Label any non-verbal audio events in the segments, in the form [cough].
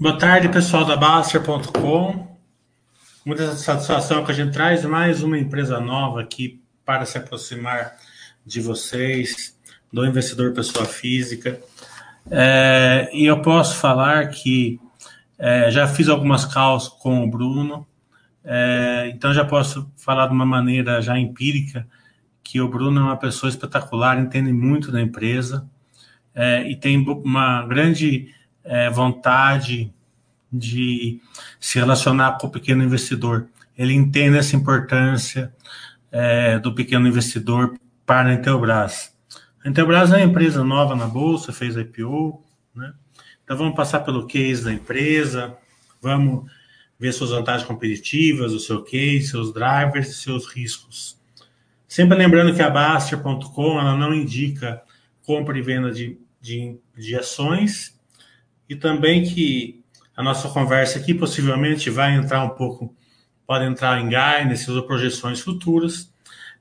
Boa tarde, pessoal da Baster.com. Muita satisfação que a gente traz mais uma empresa nova aqui para se aproximar de vocês, do investidor pessoa física. É, e eu posso falar que é, já fiz algumas calls com o Bruno, é, então já posso falar de uma maneira já empírica que o Bruno é uma pessoa espetacular, entende muito da empresa é, e tem uma grande é, vontade de se relacionar com o pequeno investidor. Ele entende essa importância é, do pequeno investidor para a Intelbras. A Intelbras é uma empresa nova na Bolsa, fez IPO, né? Então vamos passar pelo case da empresa, vamos ver suas vantagens competitivas, o seu case, seus drivers e seus riscos. Sempre lembrando que a Baster.com ela não indica compra e venda de, de, de ações e também que a nossa conversa aqui possivelmente vai entrar um pouco, pode entrar em guidance ou projeções futuras.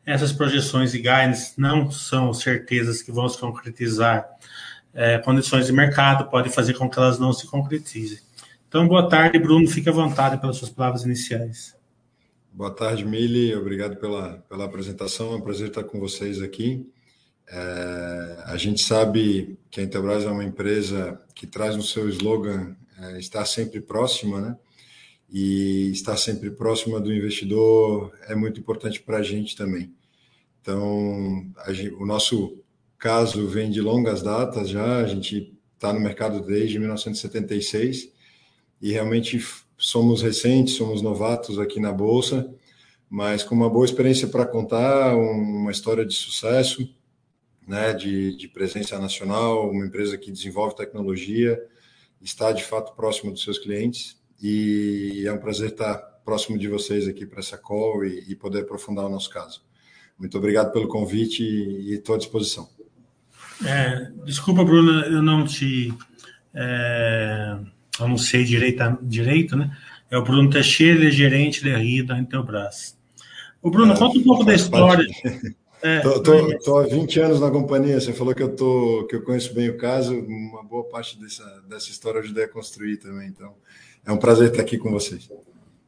Essas projeções e guidance não são certezas que vão se concretizar. É, condições de mercado podem fazer com que elas não se concretizem. Então, boa tarde, Bruno. Fique à vontade pelas suas palavras iniciais. Boa tarde, Mili. Obrigado pela, pela apresentação. É um prazer estar com vocês aqui. É, a gente sabe que a Intelbras é uma empresa que traz no seu slogan é, estar sempre próxima, né? E estar sempre próxima do investidor é muito importante para a gente também. Então, gente, o nosso caso vem de longas datas já, a gente está no mercado desde 1976 e realmente somos recentes, somos novatos aqui na Bolsa, mas com uma boa experiência para contar, uma história de sucesso né, de, de presença nacional, uma empresa que desenvolve tecnologia, está de fato próximo dos seus clientes e é um prazer estar próximo de vocês aqui para essa call e, e, poder aprofundar o nosso caso. Muito obrigado pelo convite e estou à disposição. É, desculpa, Bruno, eu não te é, anunciei direito, direito, né? É o Bruno Teixeira, ele é gerente RI da Intelbras. O Bruno, é, conta um pouco da história. Parte. É, tô, tô, tô, há 20 anos na companhia, você falou que eu, tô, que eu conheço bem o caso, uma boa parte dessa, dessa história eu ajudei a construir também, então é um prazer estar aqui com vocês.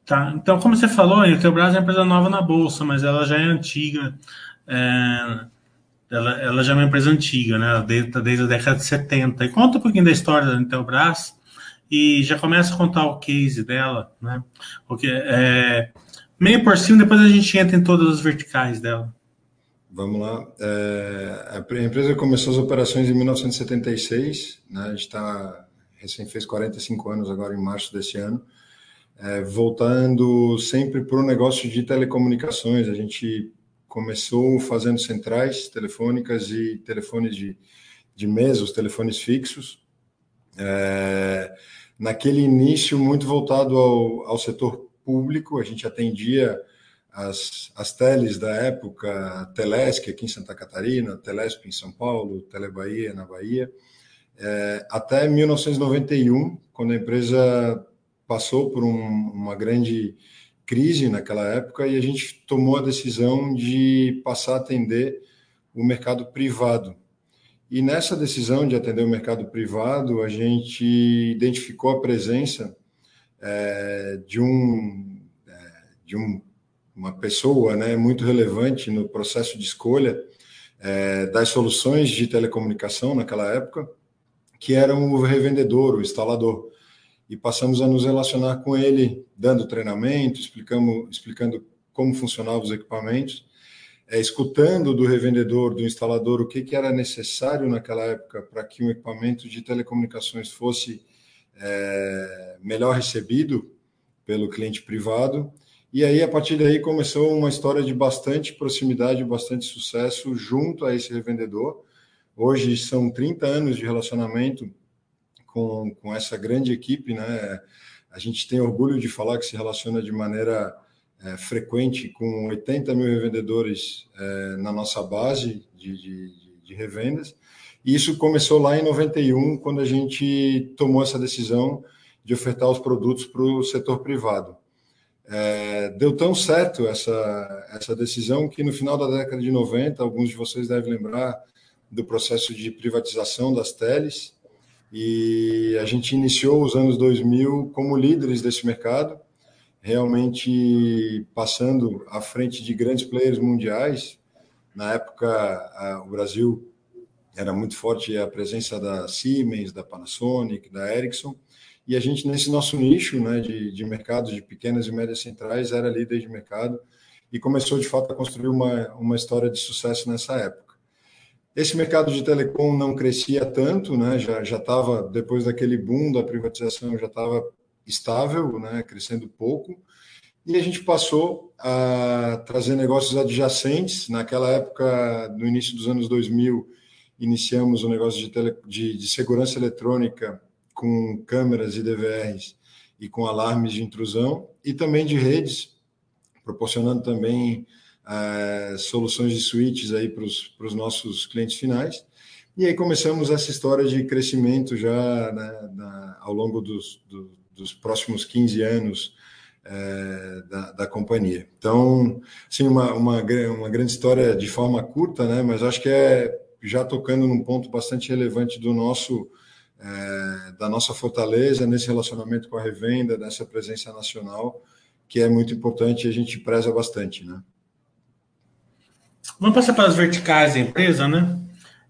Tá, então como você falou, a Intelbras é uma empresa nova na Bolsa, mas ela já é antiga, é, ela, ela já é uma empresa antiga, né, desde, desde a década de 70. E conta um pouquinho da história da Intelbras e já começa a contar o case dela, né, porque é, meio por cima, depois a gente entra em todas as verticais dela. Vamos lá. É, a empresa começou as operações em 1976, né? a gente está recém fez 45 anos agora em março desse ano, é, voltando sempre para o negócio de telecomunicações. A gente começou fazendo centrais telefônicas e telefones de, de mesa, os telefones fixos. É, naquele início muito voltado ao, ao setor público, a gente atendia as, as teles da época, Telesc aqui em Santa Catarina, Telesp em São Paulo, Telebahia na Bahia, é, até 1991, quando a empresa passou por um, uma grande crise naquela época e a gente tomou a decisão de passar a atender o mercado privado. E nessa decisão de atender o mercado privado, a gente identificou a presença é, de um é, de um uma pessoa né, muito relevante no processo de escolha é, das soluções de telecomunicação naquela época, que era o revendedor, o instalador. E passamos a nos relacionar com ele, dando treinamento, explicando, explicando como funcionavam os equipamentos, é, escutando do revendedor, do instalador, o que, que era necessário naquela época para que um equipamento de telecomunicações fosse é, melhor recebido pelo cliente privado e aí, a partir daí, começou uma história de bastante proximidade, bastante sucesso junto a esse revendedor. Hoje são 30 anos de relacionamento com, com essa grande equipe, né? A gente tem orgulho de falar que se relaciona de maneira é, frequente com 80 mil revendedores é, na nossa base de, de, de revendas. E isso começou lá em 91, quando a gente tomou essa decisão de ofertar os produtos para o setor privado. É, deu tão certo essa, essa decisão que no final da década de 90, alguns de vocês devem lembrar do processo de privatização das teles, e a gente iniciou os anos 2000 como líderes desse mercado, realmente passando à frente de grandes players mundiais. Na época, a, o Brasil era muito forte a presença da Siemens, da Panasonic, da Ericsson, e a gente, nesse nosso nicho né, de, de mercado de pequenas e médias centrais, era líder de mercado e começou, de fato, a construir uma, uma história de sucesso nessa época. Esse mercado de telecom não crescia tanto, né, já estava, depois daquele boom da privatização, já estava estável, né, crescendo pouco, e a gente passou a trazer negócios adjacentes. Naquela época, no início dos anos 2000, iniciamos o um negócio de, tele, de, de, segurança eletrônica com câmeras e DVRs e com alarmes de intrusão, e também de redes, proporcionando também é, soluções de switches aí para os nossos clientes finais. E aí começamos essa história de crescimento já né, ao longo dos, do, dos próximos 15 anos é, da, da, companhia. Então, sim, uma, uma, uma grande história de forma curta, né, mas acho que é já tocando num ponto bastante relevante do nosso é, da nossa fortaleza nesse relacionamento com a revenda, nessa presença nacional, que é muito importante e a gente preza bastante, né? Vamos passar para as verticais da empresa, né?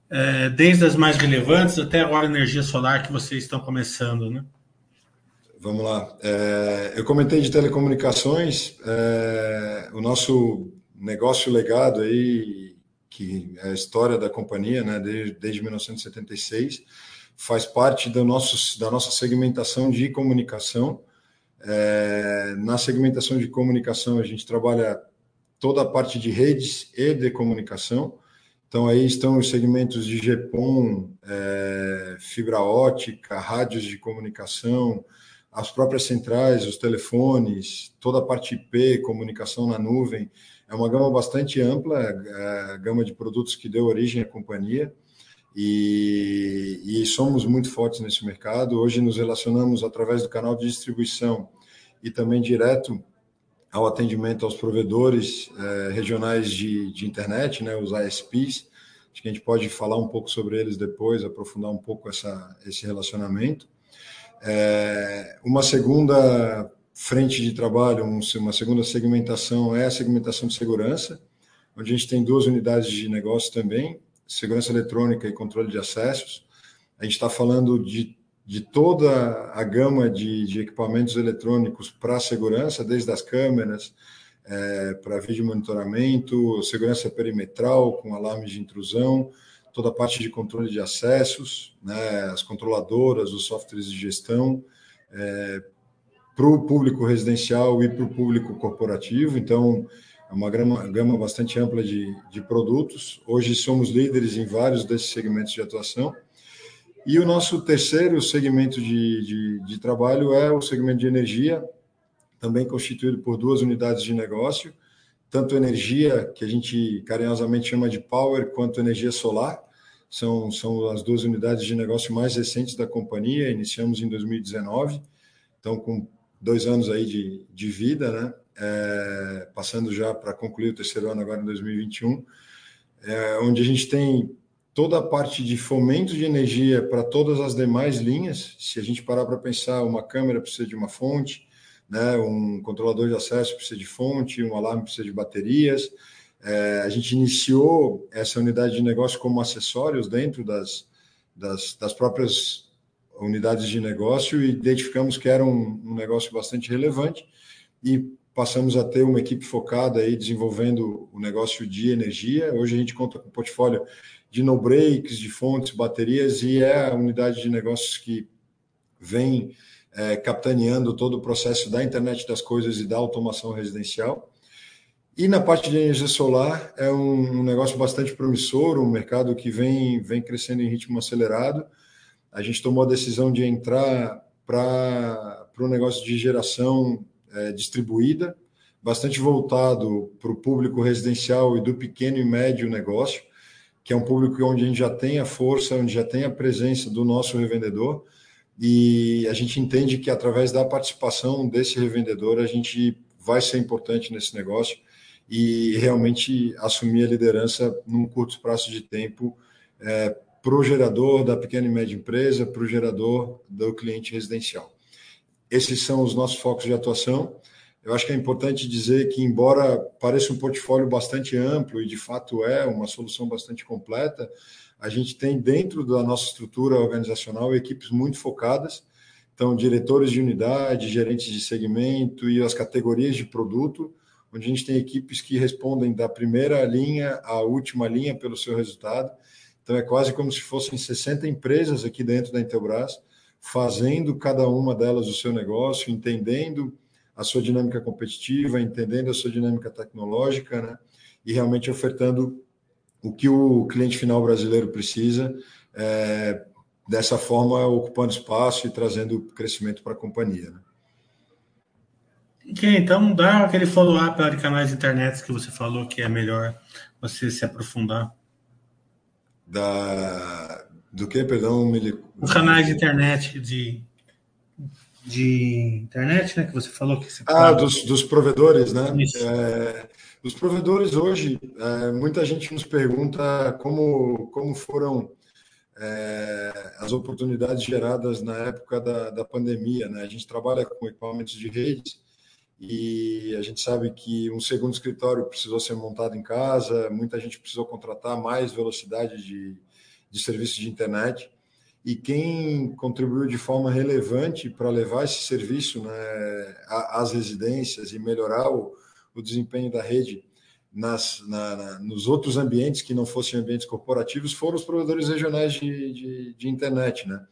É, desde as mais relevantes até agora a energia solar que vocês estão começando, né? Vamos lá. É, eu comentei de telecomunicações, é, o nosso negócio legado aí, que é a história da companhia, né, desde, desde 1976, faz parte do nosso, da nossa segmentação de comunicação. É, na segmentação de comunicação, a gente trabalha toda a parte de redes e de comunicação. Então, aí estão os segmentos de GPON, é, fibra ótica, rádios de comunicação, as próprias centrais, os telefones, toda a parte IP, comunicação na nuvem. É uma gama bastante ampla, é a gama de produtos que deu origem à companhia. E, e, somos muito fortes nesse mercado. Hoje nos relacionamos através do canal de distribuição e também direto ao atendimento aos provedores é, regionais de, de internet, né, os ISPs. Acho que a gente pode falar um pouco sobre eles depois, aprofundar um pouco essa, esse relacionamento. É, uma segunda frente de trabalho, uma segunda segmentação é a segmentação de segurança, onde a gente tem duas unidades de negócio também, segurança eletrônica e controle de acessos. A gente está falando de, de toda a gama de, de equipamentos eletrônicos para segurança, desde as câmeras, é, para vídeo monitoramento, segurança perimetral com alarmes de intrusão, toda a parte de controle de acessos, né, as controladoras, os softwares de gestão, é, para o público residencial e para o público corporativo. Então, é uma gama, gama bastante ampla de, de produtos. Hoje somos líderes em vários desses segmentos de atuação. E o nosso terceiro segmento de, de, de trabalho é o segmento de energia, também constituído por duas unidades de negócio tanto energia, que a gente carinhosamente chama de power, quanto energia solar. São, são as duas unidades de negócio mais recentes da companhia. Iniciamos em 2019, então com dois anos aí de, de vida, né? É, passando já para concluir o terceiro ano agora em 2021, é, onde a gente tem toda a parte de fomento de energia para todas as demais linhas. Se a gente parar para pensar, uma câmera precisa de uma fonte, né? um controlador de acesso precisa de fonte, um alarme precisa de baterias. É, a gente iniciou essa unidade de negócio como acessórios dentro das, das, das próprias unidades de negócio e identificamos que era um, um, negócio bastante relevante e passamos a ter uma equipe focada aí desenvolvendo o negócio de energia. Hoje a gente conta com um portfólio de no breaks, de fontes, baterias e é a unidade de negócios que vem é, capitaneando todo o processo da internet das coisas e da automação residencial. E na parte de energia solar é um, negócio bastante promissor, um mercado que vem, vem crescendo em ritmo acelerado. A gente tomou a decisão de entrar para o negócio de geração é, distribuída, bastante voltado para o público residencial e do pequeno e médio negócio, que é um público onde a gente já tem a força, onde já tem a presença do nosso revendedor e a gente entende que através da participação desse revendedor a gente vai ser importante nesse negócio e realmente assumir a liderança num curto espaço de tempo é, para o gerador da pequena e média empresa, para o gerador do cliente residencial. Esses são os nossos focos de atuação. Eu acho que é importante dizer que, embora pareça um portfólio bastante amplo e de fato é uma solução bastante completa, a gente tem dentro da nossa estrutura organizacional equipes muito focadas. Então, diretores de unidade, gerentes de segmento e as categorias de produto, onde a gente tem equipes que respondem da primeira linha à última linha pelo seu resultado. Então, é quase como se fossem 60 empresas aqui dentro da Intelbras, fazendo cada uma delas o seu negócio, entendendo a sua dinâmica competitiva, entendendo a sua dinâmica tecnológica, né? E realmente ofertando o que o cliente final brasileiro precisa, é, dessa forma ocupando espaço e trazendo crescimento para a companhia. Né? Ok, então dá aquele follow-up de canais de internet que você falou que é melhor você se aprofundar. Da, do que, perdão? Me... Os canais de internet de de internet, né? Que você falou que você Ah, dos, dos provedores, né? É, os provedores hoje, é, muita gente nos pergunta como, como foram é, as oportunidades geradas na época da, da pandemia, né? A gente trabalha com equipamentos de redes e a gente sabe que um segundo escritório precisou ser montado em casa, muita gente precisou contratar mais velocidade de, de serviço de internet e quem contribuiu de forma relevante para levar esse serviço né, às residências e melhorar o, o desempenho da rede nas, na, na, nos outros ambientes que não fossem ambientes corporativos foram os provedores regionais de, de, de, internet. Né?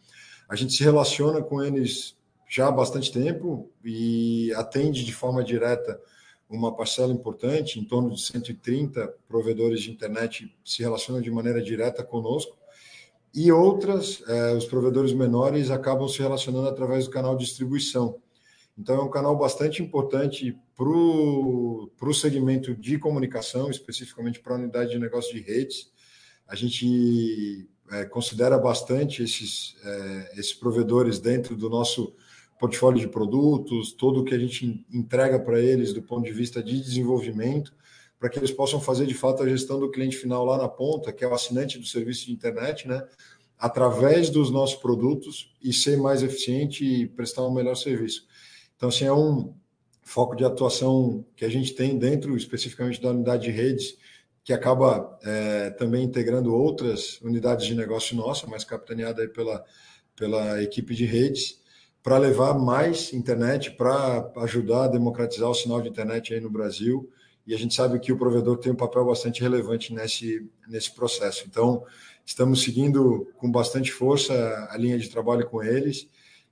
A gente se relaciona com eles já há bastante tempo e atende de forma direta uma parcela importante, em torno de 130 provedores de internet se relacionam de maneira direta conosco e outras, é, os provedores menores acabam se relacionando através do canal de distribuição. Então, é um canal bastante importante para o segmento de comunicação, especificamente para a unidade de negócio de redes. A gente é, considera bastante esses, é, esses provedores dentro do nosso portfólio de produtos, todo o que a gente entrega para eles do ponto de vista de desenvolvimento, para que eles possam fazer de fato a gestão do cliente final lá na ponta, que é o assinante do serviço de internet, né? Através dos nossos produtos e ser mais eficiente e prestar um melhor serviço. Então, assim, é um foco de atuação que a gente tem dentro especificamente da unidade de redes, que acaba é, também integrando outras unidades de negócio nossa, mas capitaneada aí pela, pela equipe de redes, para levar mais internet, para ajudar a democratizar o sinal de internet aí no Brasil e a gente sabe que o provedor tem um papel bastante relevante nesse, nesse processo. Então, estamos seguindo com bastante força a linha de trabalho com eles,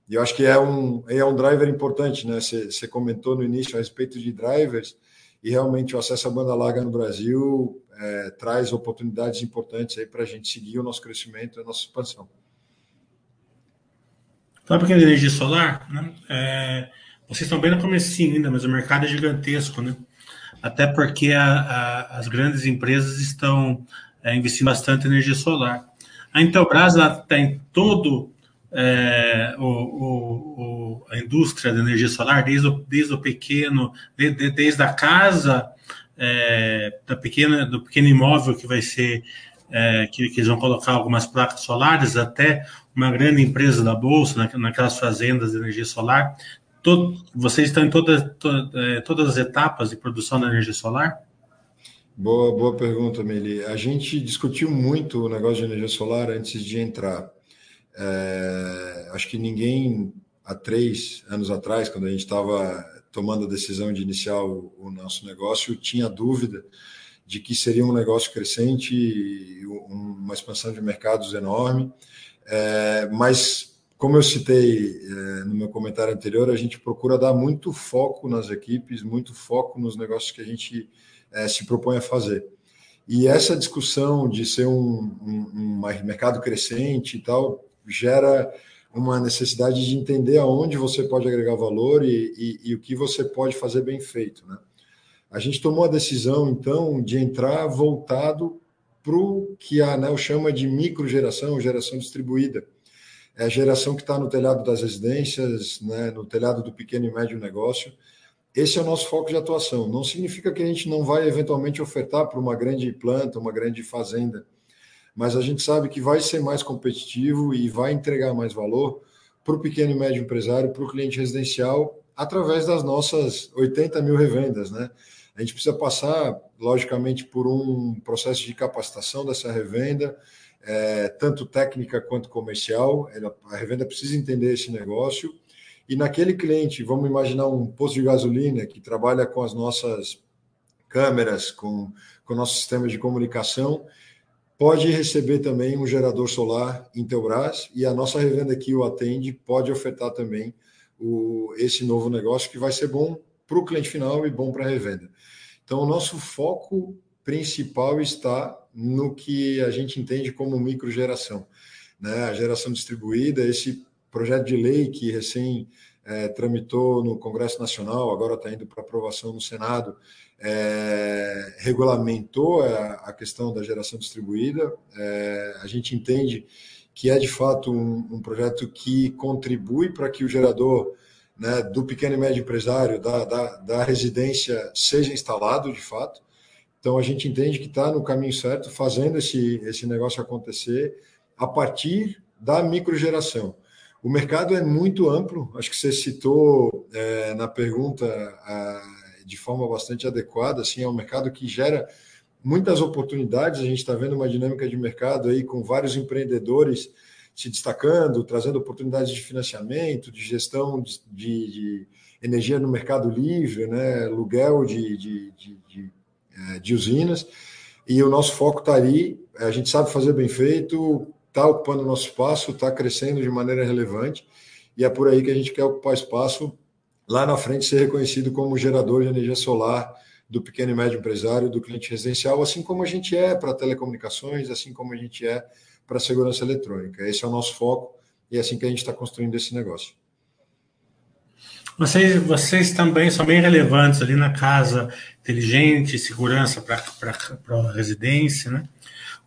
e eu acho que é um, é um driver importante, né? Você, comentou no início a respeito de drivers, e realmente o acesso à banda larga no Brasil é, traz oportunidades importantes aí para a gente seguir o nosso crescimento e a nossa expansão. Para energia solar, né? É, vocês estão bem no começo ainda, mas o mercado é gigantesco, né? Até porque a, a, as grandes empresas estão é, investindo bastante em energia solar. A Intelbras tem todo é, o, o, a indústria da energia solar, desde o, desde o pequeno, de, de, desde a casa, é, da pequena, do pequeno imóvel que vai ser, é, que, que, eles vão colocar algumas placas solares, até uma grande empresa da Bolsa, naquelas fazendas de energia solar, vocês estão em toda, é, todas as etapas de produção da energia solar? Boa, boa pergunta, Meli. A gente discutiu muito o negócio de energia solar antes de entrar. É, acho que ninguém, há três anos atrás, quando a gente estava tomando a decisão de iniciar o, o, nosso negócio, tinha dúvida de que seria um negócio crescente, uma expansão de mercados enorme, é, mas como eu citei é, no meu comentário anterior, a gente procura dar muito foco nas equipes, muito foco nos negócios que a gente é, se propõe a fazer. E essa discussão de ser um, um, um, mercado crescente e tal gera uma necessidade de entender aonde você pode agregar valor e, e, e o que você pode fazer bem feito. Né? A gente tomou a decisão, então, de entrar voltado para o que a ANEL chama de microgeração, geração distribuída é a geração que está no telhado das residências, né, no telhado do pequeno e médio negócio. Esse é o nosso foco de atuação. Não significa que a gente não vai eventualmente ofertar para uma grande planta, uma grande fazenda, mas a gente sabe que vai ser mais competitivo e vai entregar mais valor para o pequeno e médio empresário, para o cliente residencial, através das nossas 80 mil revendas, né? A gente precisa passar, logicamente, por um processo de capacitação dessa revenda, é, tanto técnica quanto comercial. A revenda precisa entender esse negócio. E naquele cliente, vamos imaginar um posto de gasolina que trabalha com as nossas câmeras, com, com o nosso sistema de comunicação, pode receber também um gerador solar Intelbras e a nossa revenda que o atende pode ofertar também o, esse novo negócio que vai ser bom para o cliente final e bom para a revenda. Então, o nosso foco principal está no que a gente entende como microgeração. Né? A geração distribuída, esse projeto de lei que recém é, tramitou no Congresso Nacional, agora está indo para aprovação no Senado, é, regulamentou a, a, questão da geração distribuída. É, a gente entende que é de fato um, um projeto que contribui para que o gerador né, do pequeno e médio empresário, da, da, da residência, seja instalado de fato. Então a gente entende que está no caminho certo, fazendo esse, esse negócio acontecer a partir da microgeração. O mercado é muito amplo, acho que você citou é, na pergunta a, de forma bastante adequada, assim, é um mercado que gera muitas oportunidades, a gente está vendo uma dinâmica de mercado aí com vários empreendedores se destacando, trazendo oportunidades de financiamento, de gestão de, de, de energia no mercado livre, né, aluguel de, de, de, é, de usinas, e o nosso foco está ali, a gente sabe fazer bem feito, está ocupando nosso espaço, está crescendo de maneira relevante, e é por aí que a gente quer ocupar espaço lá na frente ser reconhecido como gerador de energia solar do pequeno e médio empresário, do cliente residencial, assim como a gente é para telecomunicações, assim como a gente é para segurança eletrônica. Esse é o nosso foco e é assim que a gente está construindo esse negócio. Vocês, vocês também são bem relevantes ali na casa inteligente, segurança para a residência. Né?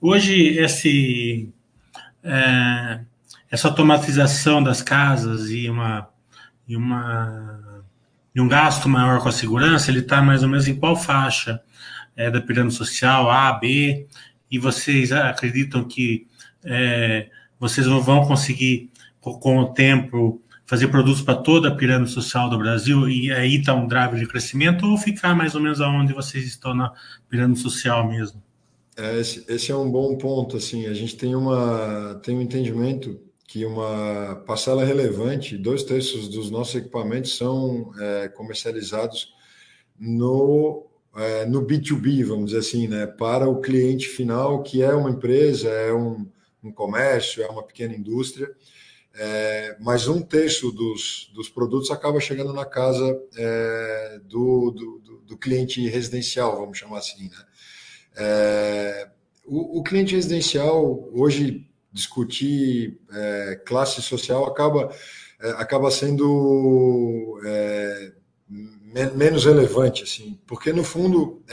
Hoje, esse, é, essa automatização das casas e, uma, e, uma, e um gasto maior com a segurança, ele está mais ou menos em qual faixa é, da pirâmide social, A, B? E vocês acreditam que é, vocês vão conseguir, com o tempo, fazer produtos para toda a pirâmide social do Brasil e aí está um drive de crescimento ou ficar mais ou menos aonde vocês estão na pirâmide social mesmo? É, esse, esse, é um bom ponto. Assim, a gente tem uma tem um entendimento que uma parcela relevante, dois terços dos nossos equipamentos são é, comercializados no é, no B2B, vamos dizer assim, né, para o cliente final, que é uma empresa, é um um comércio, é uma pequena indústria, é, mas um terço dos, dos produtos acaba chegando na casa é, do, do, do, cliente residencial, vamos chamar assim. Né? É, o, o, cliente residencial, hoje, discutir é, classe social acaba, é, acaba sendo é, menos relevante, assim, porque no fundo,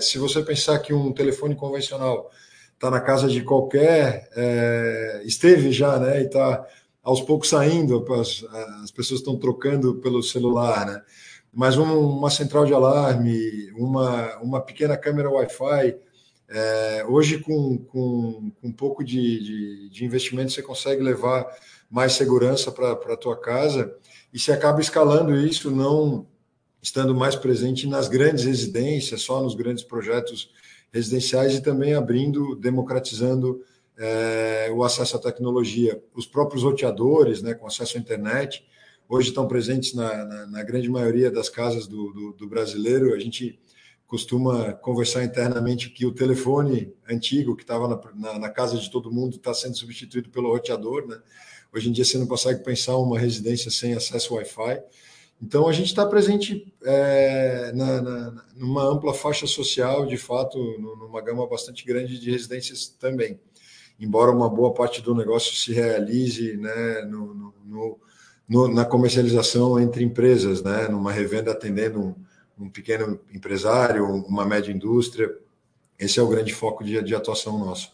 se você pensar que um telefone convencional está na casa de qualquer, esteve já, né? E está aos poucos saindo, as, as pessoas estão trocando pelo celular, né? Mas um, uma central de alarme, uma, uma pequena câmera Wi-Fi, é, hoje com, com, com, um pouco de, de, de, investimento você consegue levar mais segurança para a tua casa e você acaba escalando isso, não estando mais presente nas grandes residências, só nos grandes projetos residenciais e também abrindo, democratizando é, o acesso à tecnologia. Os próprios roteadores, né, com acesso à internet, hoje estão presentes na, na, na grande maioria das casas do, do, do, brasileiro. A gente costuma conversar internamente que o telefone antigo, que estava na, na, casa de todo mundo, está sendo substituído pelo roteador. Né? Hoje em dia você não consegue pensar uma residência sem acesso Wi-Fi. Então, a gente está presente é, na, na, numa ampla faixa social, de fato, numa gama bastante grande de residências também. Embora uma boa parte do negócio se realize né, no, no, no, na comercialização entre empresas, né, numa revenda atendendo um, um, pequeno empresário, uma média indústria. Esse é o grande foco de, de atuação nosso.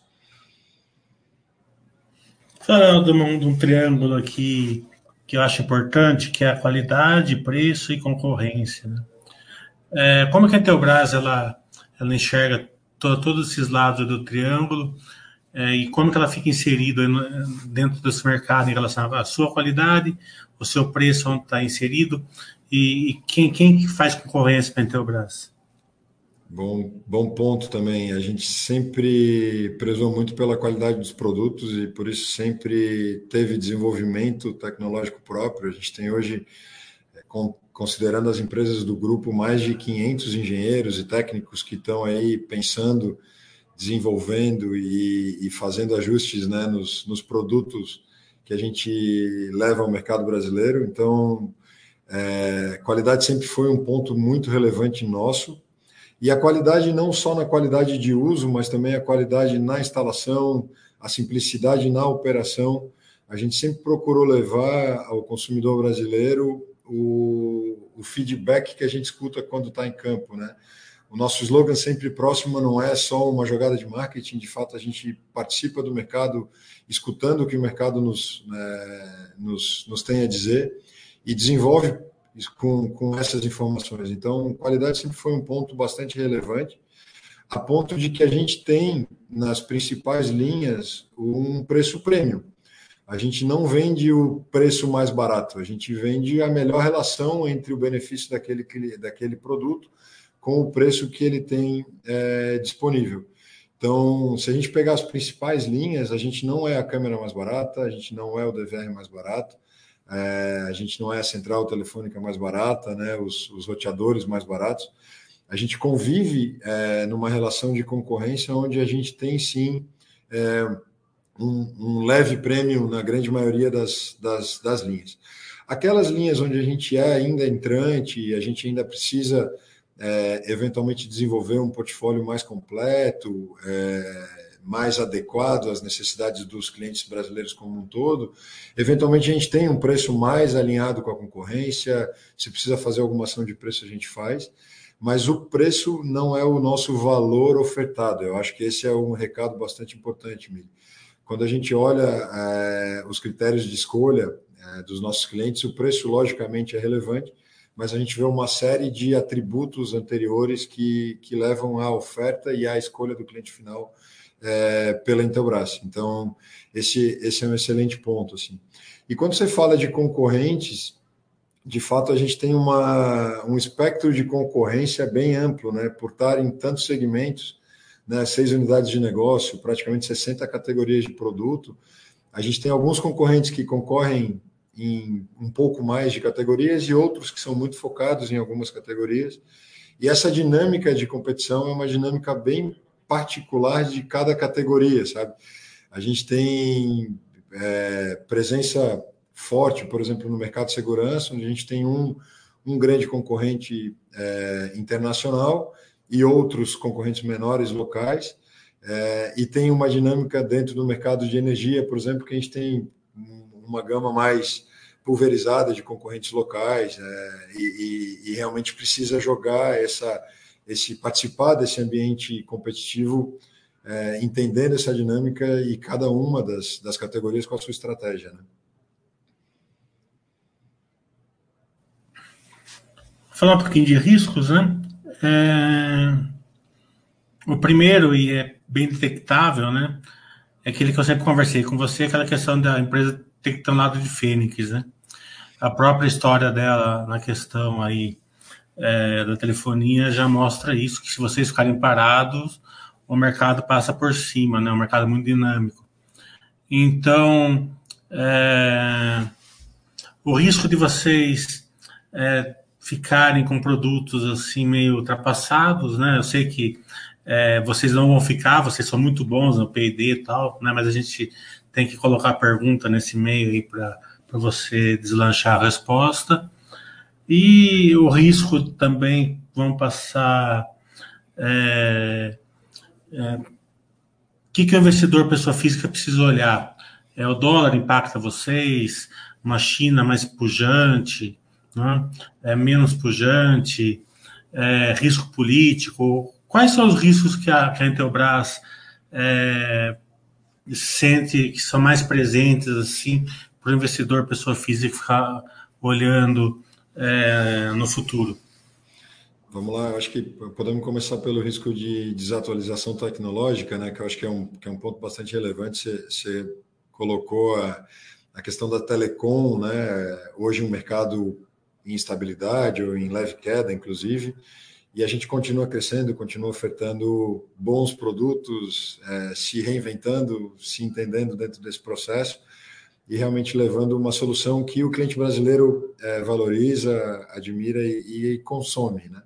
Falando de um, de um triângulo aqui que eu acho importante, que é a qualidade, preço e concorrência. Né? É, como que a Intelbras ela, ela enxerga to, todos esses lados do triângulo é, e como que ela fica inserida dentro desse mercado em relação à sua qualidade, o seu preço onde está inserido e, e, quem, quem faz concorrência para a Intelbras? Bom, bom ponto também. A gente sempre prezou muito pela qualidade dos produtos e por isso sempre teve desenvolvimento tecnológico próprio. A gente tem hoje, é, considerando as empresas do grupo, mais de 500 engenheiros e técnicos que estão aí pensando, desenvolvendo e, e fazendo ajustes né, nos, nos produtos que a gente leva ao mercado brasileiro. Então, é, qualidade sempre foi um ponto muito relevante nosso e a qualidade não só na qualidade de uso, mas também a qualidade na instalação, a simplicidade na operação. A gente sempre procurou levar ao consumidor brasileiro o, o feedback que a gente escuta quando está em campo, né? O nosso slogan sempre próximo não é só uma jogada de marketing, de fato a gente participa do mercado, escutando o que o mercado nos, né, nos, nos tem a dizer e desenvolve com, com essas informações. Então, qualidade sempre foi um ponto bastante relevante, a ponto de que a gente tem nas principais linhas um preço prêmio. A gente não vende o preço mais barato, a gente vende a melhor relação entre o benefício daquele, daquele produto com o preço que ele tem é, disponível. Então, se a gente pegar as principais linhas, a gente não é a câmera mais barata, a gente não é o DVR mais barato, é, a gente não é a central telefônica mais barata, né, os, os roteadores mais baratos. A gente convive é, numa relação de concorrência onde a gente tem sim é, um, um, leve prêmio na grande maioria das, das, das, linhas. Aquelas linhas onde a gente é ainda entrante e a gente ainda precisa é, eventualmente desenvolver um portfólio mais completo, é, mais adequado às necessidades dos clientes brasileiros como um todo. Eventualmente, a gente tem um preço mais alinhado com a concorrência, se precisa fazer alguma ação de preço, a gente faz, mas o preço não é o nosso valor ofertado. Eu acho que esse é um recado bastante importante, Mili. Quando a gente olha é, os critérios de escolha é, dos nossos clientes, o preço, logicamente, é relevante, mas a gente vê uma série de atributos anteriores que, que levam à oferta e à escolha do cliente final é, pela Intelbras. Então, esse, esse é um excelente ponto. Assim. E quando você fala de concorrentes, de fato a gente tem uma, um espectro de concorrência bem amplo, né, por estar em tantos segmentos, né, seis unidades de negócio, praticamente 60 categorias de produto. A gente tem alguns concorrentes que concorrem em um pouco mais de categorias e outros que são muito focados em algumas categorias. E essa dinâmica de competição é uma dinâmica bem particular de cada categoria, sabe? A gente tem é, presença forte, por exemplo, no mercado de segurança, onde a gente tem um, um grande concorrente é, internacional e outros concorrentes menores locais, é, e tem uma dinâmica dentro do mercado de energia, por exemplo, que a gente tem uma gama mais pulverizada de concorrentes locais é, e, e, e realmente precisa jogar essa esse participar desse ambiente competitivo, é, entendendo essa dinâmica e cada uma das, das categorias com a sua estratégia. Né? Falar um pouquinho de riscos, né? É... O primeiro, e é bem detectável, né? É aquele que eu sempre conversei com você, aquela questão da empresa ter que ter um lado de Fênix, né? A própria história dela na questão aí é, da telefonia já mostra isso, que se vocês ficarem parados, o mercado passa por cima, né? Um mercado muito dinâmico. Então, é, o risco de vocês é, ficarem com produtos assim meio ultrapassados, né? Eu sei que é, vocês não vão ficar, vocês são muito bons no P&D e tal, né? Mas a gente tem que colocar a pergunta nesse meio aí para você deslanchar a resposta. E o risco também vão passar. É, é, o que, que o investidor, pessoa física, precisa olhar? É, o dólar impacta vocês? Uma China mais pujante? Né? É menos pujante? É, risco político? Quais são os riscos que a, que a Intelbras é, sente que são mais presentes assim para o investidor, pessoa física, ficar olhando é, no futuro? Vamos lá, acho que podemos começar pelo risco de desatualização tecnológica, né, que eu acho que é um, que é um ponto bastante relevante. Você, você colocou a, a questão da telecom, né, hoje um mercado em instabilidade ou em leve queda, inclusive, e a gente continua crescendo, continua ofertando bons produtos, é, se reinventando, se entendendo dentro desse processo e realmente levando uma solução que o cliente brasileiro é, valoriza, admira e, e consome, né?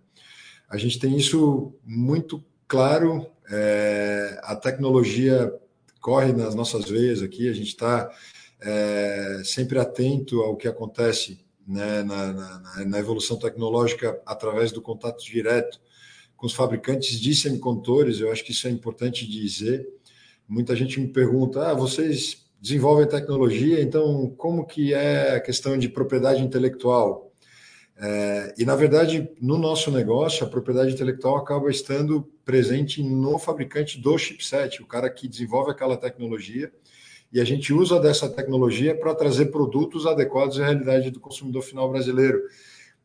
A gente tem isso muito claro. É, a tecnologia corre nas nossas veias aqui, a gente está é, sempre atento ao que acontece né, na, na, na, evolução tecnológica através do contato direto com os fabricantes de semicondutores. Eu acho que isso é importante dizer. Muita gente me pergunta: ah, vocês desenvolvem tecnologia, então como que é a questão de propriedade intelectual? É, e, na verdade, no nosso negócio, a propriedade intelectual acaba estando presente no fabricante do chipset, o cara que desenvolve aquela tecnologia, e a gente usa dessa tecnologia para trazer produtos adequados à realidade do consumidor final brasileiro.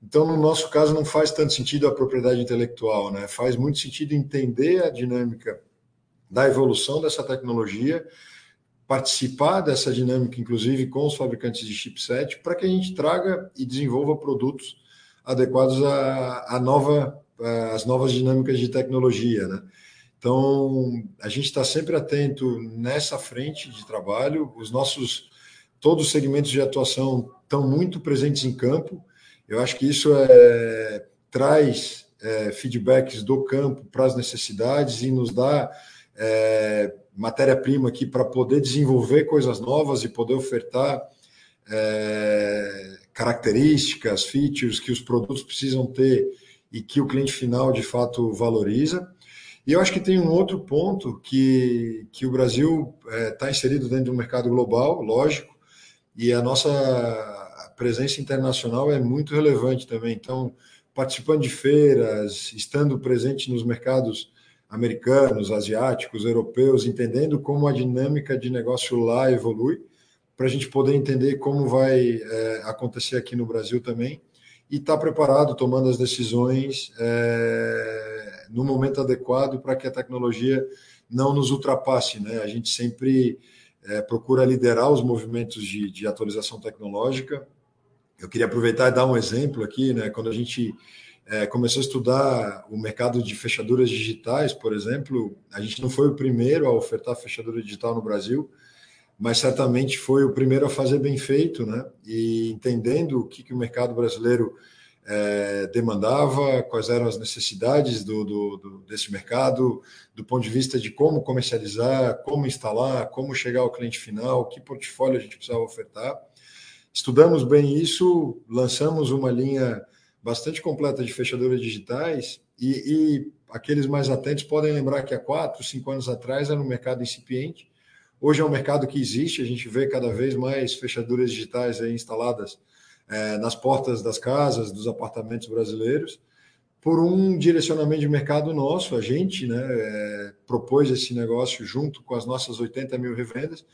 Então, no nosso caso, não faz tanto sentido a propriedade intelectual, né? faz muito sentido entender a dinâmica da evolução dessa tecnologia, participar dessa dinâmica, inclusive com os fabricantes de chipset, para que a gente traga e desenvolva produtos adequados à, nova, às novas dinâmicas de tecnologia, né? Então, a gente está sempre atento nessa frente de trabalho. Os nossos, todos os segmentos de atuação estão muito presentes em campo. Eu acho que isso é, traz é, feedbacks do campo para as necessidades e nos dá é, matéria-prima aqui para poder desenvolver coisas novas e poder ofertar é, características, features que os produtos precisam ter e que o cliente final de fato valoriza. E eu acho que tem um outro ponto que, que o Brasil está é, tá inserido dentro do mercado global, lógico, e a nossa presença internacional é muito relevante também. Então, participando de feiras, estando presente nos mercados americanos, asiáticos, europeus, entendendo como a dinâmica de negócio lá evolui para a gente poder entender como vai é, acontecer aqui no Brasil também e estar tá preparado, tomando as decisões é, no momento adequado para que a tecnologia não nos ultrapasse. Né? A gente sempre é, procura liderar os movimentos de, de, atualização tecnológica. Eu queria aproveitar e dar um exemplo aqui, né? quando a gente é, começou a estudar o mercado de fechaduras digitais, por exemplo, a gente não foi o primeiro a ofertar fechadura digital no Brasil, mas certamente foi o primeiro a fazer bem feito, né? E entendendo o que, que o mercado brasileiro é, demandava, quais eram as necessidades do, do, do, desse mercado, do ponto de vista de como comercializar, como instalar, como chegar ao cliente final, que portfólio a gente precisava ofertar. Estudamos bem isso, lançamos uma linha bastante completa de fechaduras digitais e, e aqueles mais atentos podem lembrar que há quatro, cinco anos atrás era um mercado incipiente Hoje é um mercado que existe, a gente vê cada vez mais fechaduras digitais instaladas é, nas portas das casas, dos apartamentos brasileiros, por um direcionamento de mercado nosso. A gente né, é, propôs esse negócio junto com as nossas 80 mil revendas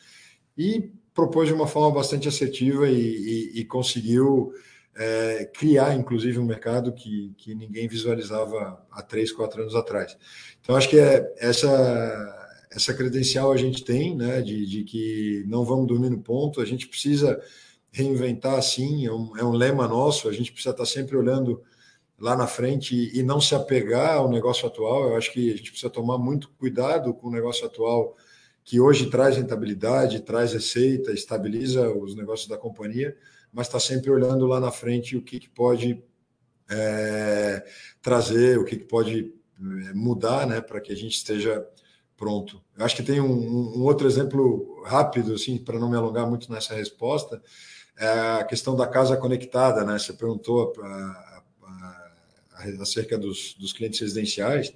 e propôs de uma forma bastante assertiva e, e, e conseguiu é, criar, inclusive, um mercado que, que ninguém visualizava há três, quatro anos atrás. Então, acho que é essa essa credencial a gente tem, né, de, de que não vamos dormir no ponto, a gente precisa reinventar sim, é um, é um lema nosso, a gente precisa estar sempre olhando lá na frente e, e não se apegar ao negócio atual. Eu acho que a gente precisa tomar muito cuidado com o negócio atual, que hoje traz rentabilidade, traz receita, estabiliza os negócios da companhia, mas está sempre olhando lá na frente o que, que pode é, trazer, o que, que pode é, mudar, né, para que a gente esteja pronto. Eu acho que tem um, um outro exemplo rápido, assim, para não me alongar muito nessa resposta, a questão da casa conectada, né? Você perguntou a, a, a, acerca dos, dos clientes residenciais.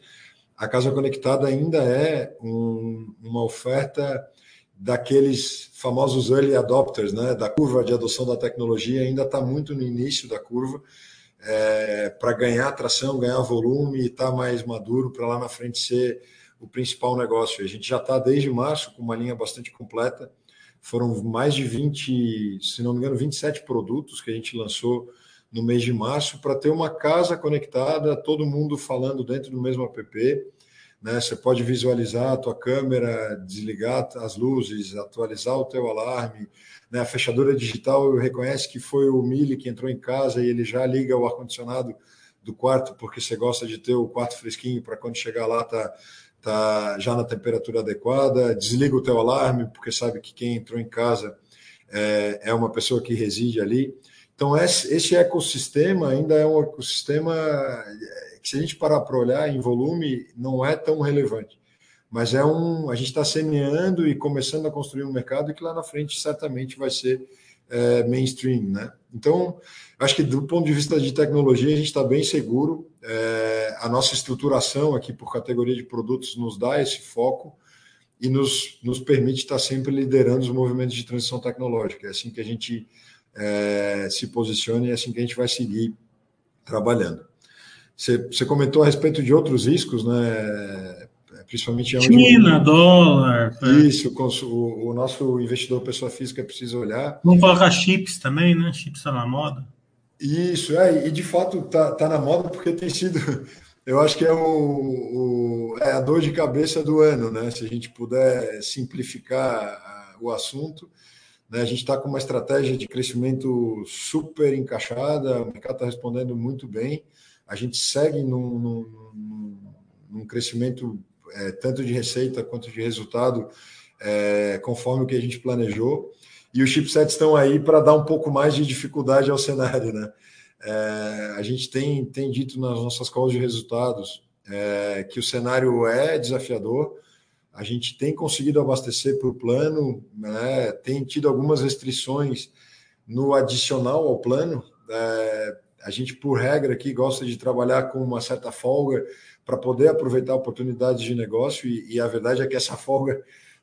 A casa conectada ainda é um, uma oferta daqueles famosos early adopters, né? Da curva de adoção da tecnologia ainda está muito no início da curva. É, para ganhar atração, ganhar volume e estar tá mais maduro para lá na frente ser o principal negócio. A gente já está desde março com uma linha bastante completa. Foram mais de 20, se não me engano, 27 produtos que a gente lançou no mês de março para ter uma casa conectada, todo mundo falando dentro do mesmo app. Né? Você pode visualizar a tua câmera, desligar as luzes, atualizar o teu alarme. Né? A fechadura digital reconhece que foi o Mili que entrou em casa e ele já liga o ar-condicionado do quarto, porque você gosta de ter o quarto fresquinho para quando chegar lá tá, tá já na temperatura adequada. Desliga o teu alarme, porque sabe que quem entrou em casa é, é uma pessoa que reside ali. Então, esse ecossistema ainda é um ecossistema que, se a gente parar para olhar em volume, não é tão relevante. Mas é um. A gente está semeando e começando a construir um mercado que lá na frente certamente vai ser é, mainstream. Né? Então, acho que do ponto de vista de tecnologia, a gente está bem seguro. É, a nossa estruturação aqui por categoria de produtos nos dá esse foco e nos, nos permite estar sempre liderando os movimentos de transição tecnológica. É assim que a gente é, se posicione e é assim que a gente vai seguir trabalhando. Você, você comentou a respeito de outros riscos, né? Principalmente onde China, o, dólar. É. Isso, o, o, nosso investidor pessoa física precisa olhar. Vamos colocar chips também, né? Chips está na moda. Isso, é, e de fato tá, tá na moda porque tem sido, [laughs] eu acho que é, o, o, é a dor de cabeça do ano, né? Se a gente puder simplificar o assunto. Né? A gente está com uma estratégia de crescimento super encaixada, o mercado está respondendo muito bem. A gente segue num, num, num crescimento é, tanto de receita quanto de resultado, é, conforme o que a gente planejou. E os chipsets estão aí para dar um pouco mais de dificuldade ao cenário. Né? É, a gente tem, tem dito nas nossas calls de resultados é, que o cenário é desafiador, a gente tem conseguido abastecer para o plano, né? tem tido algumas restrições no adicional ao plano. É, a gente, por regra, aqui gosta de trabalhar com uma certa folga para poder aproveitar oportunidades de negócio, e, e, a verdade é que essa folga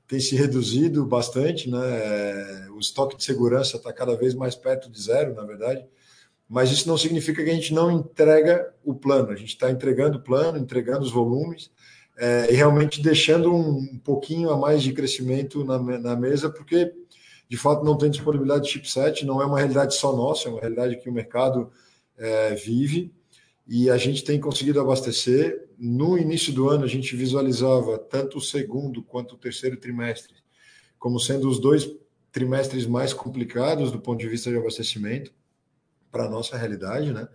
tem se reduzido bastante, né? É, o estoque de segurança está cada vez mais perto de zero, na verdade. Mas isso não significa que a gente não entrega o plano. A gente está entregando o plano, entregando os volumes, é, e realmente deixando um pouquinho a mais de crescimento na, na mesa, porque de fato não tem disponibilidade de chipset, não é uma realidade só nossa, é uma realidade que o mercado é, vive e a gente tem conseguido abastecer. No início do ano, a gente visualizava tanto o segundo quanto o terceiro trimestre como sendo os dois trimestres mais complicados do ponto de vista de abastecimento para a nossa realidade, né?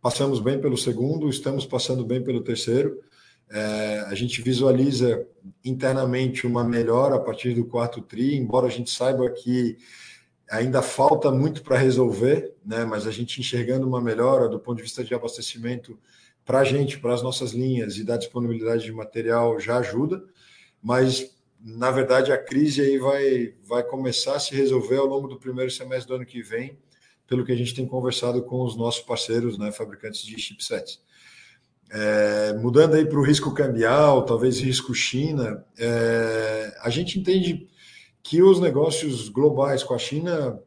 Passamos bem pelo segundo, estamos passando bem pelo terceiro. É, a gente visualiza internamente uma melhora a partir do quarto TRI, embora a gente saiba que ainda falta muito para resolver, né? mas a gente enxergando uma melhora do ponto de vista de abastecimento para a gente, para as nossas linhas e da disponibilidade de material já ajuda, mas na verdade a crise aí vai, vai começar a se resolver ao longo do primeiro semestre do ano que vem, pelo que a gente tem conversado com os nossos parceiros, né, fabricantes de chipsets. É, mudando aí para o risco cambial, talvez risco China, é, a gente entende que os negócios globais com a China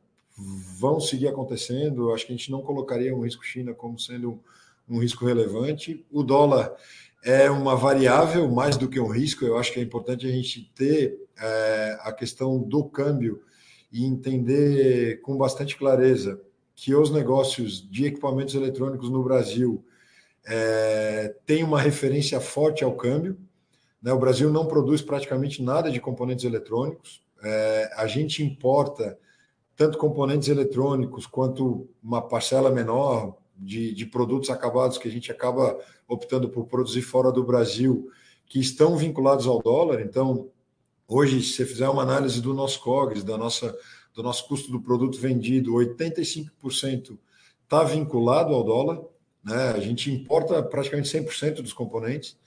vão seguir acontecendo. Acho que a gente não colocaria um risco China como sendo um, risco relevante. O dólar é uma variável mais do que um risco. Eu acho que é importante a gente ter é, a questão do câmbio e entender com bastante clareza que os negócios de equipamentos eletrônicos no Brasil é, tem uma referência forte ao câmbio. Né? O Brasil não produz praticamente nada de componentes eletrônicos. É, a gente importa tanto componentes eletrônicos quanto uma parcela menor de, de produtos acabados que a gente acaba optando por produzir fora do Brasil, que estão vinculados ao dólar. Então, hoje, se você fizer uma análise do nosso COGS, da nossa, do nosso custo do produto vendido, 85% está vinculado ao dólar. Né? A gente importa praticamente 100% dos componentes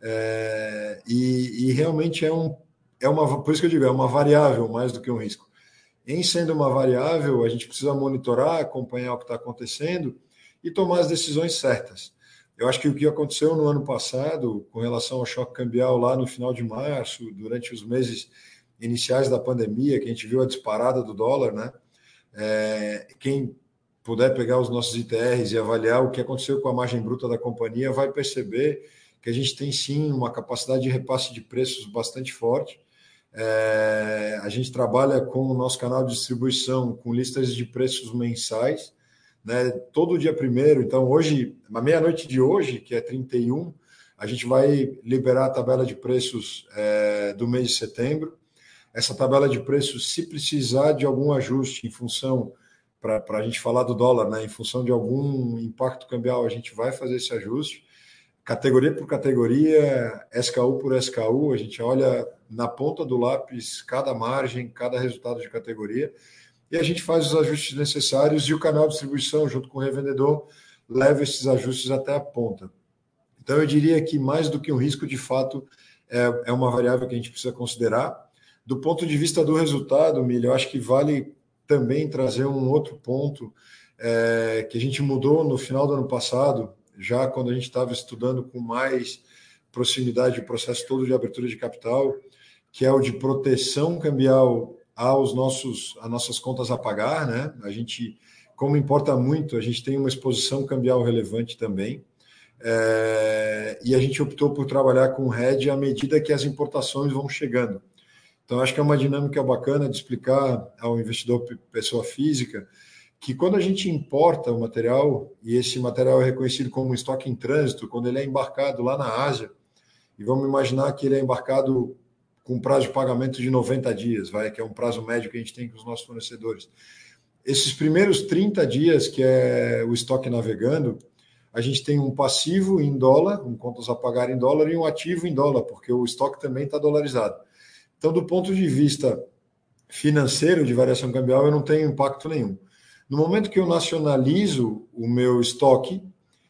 é, e, e, realmente é, um, é uma, por isso que eu digo, é uma variável mais do que um risco. Em sendo uma variável, a gente precisa monitorar, acompanhar o que está acontecendo e tomar as decisões certas. Eu acho que o que aconteceu no ano passado, com relação ao choque cambial lá no final de março, durante os meses iniciais da pandemia, que a gente viu a disparada do dólar, né? É, quem puder pegar os nossos ITRs e avaliar o que aconteceu com a margem bruta da companhia, vai perceber que a gente tem sim uma capacidade de repasse de preços bastante forte. É, a gente trabalha com o nosso canal de distribuição com listas de preços mensais, né, todo dia primeiro. Então, hoje, na meia-noite de hoje, que é 31, a gente vai liberar a tabela de preços é, do mês de setembro. Essa tabela de preços, se precisar de algum ajuste em função, para a gente falar do dólar, né, em função de algum impacto cambial, a gente vai fazer esse ajuste. Categoria por categoria, SKU por SKU, a gente olha na ponta do lápis cada margem, cada resultado de categoria e a gente faz os ajustes necessários e o canal de distribuição, junto com o revendedor, leva esses ajustes até a ponta. Então, eu diria que mais do que um risco, de fato, é, é uma variável que a gente precisa considerar. Do ponto de vista do resultado, Milho, eu acho que vale também trazer um outro ponto é, que a gente mudou no final do ano passado, já quando a gente estava estudando com mais proximidade o processo todo de abertura de capital, que é o de proteção cambial aos nossos às nossas contas a pagar, né? A gente, como importa muito, a gente tem uma exposição cambial relevante também. É, e a gente optou por trabalhar com hedge à medida que as importações vão chegando. Então, acho que é uma dinâmica bacana de explicar ao investidor pessoa física que quando a gente importa o material, e esse material é reconhecido como estoque em trânsito, quando ele é embarcado lá na Ásia, e vamos imaginar que ele é embarcado com prazo de pagamento de 90 dias, vai, que é um prazo médio que a gente tem com os nossos fornecedores. Esses primeiros 30 dias, que é o estoque navegando, a gente tem um passivo em dólar, um contas a pagar em dólar, e um ativo em dólar, porque o estoque também está dolarizado. Então, do ponto de vista financeiro de variação cambial, eu não tenho impacto nenhum. No momento que eu nacionalizo o meu estoque,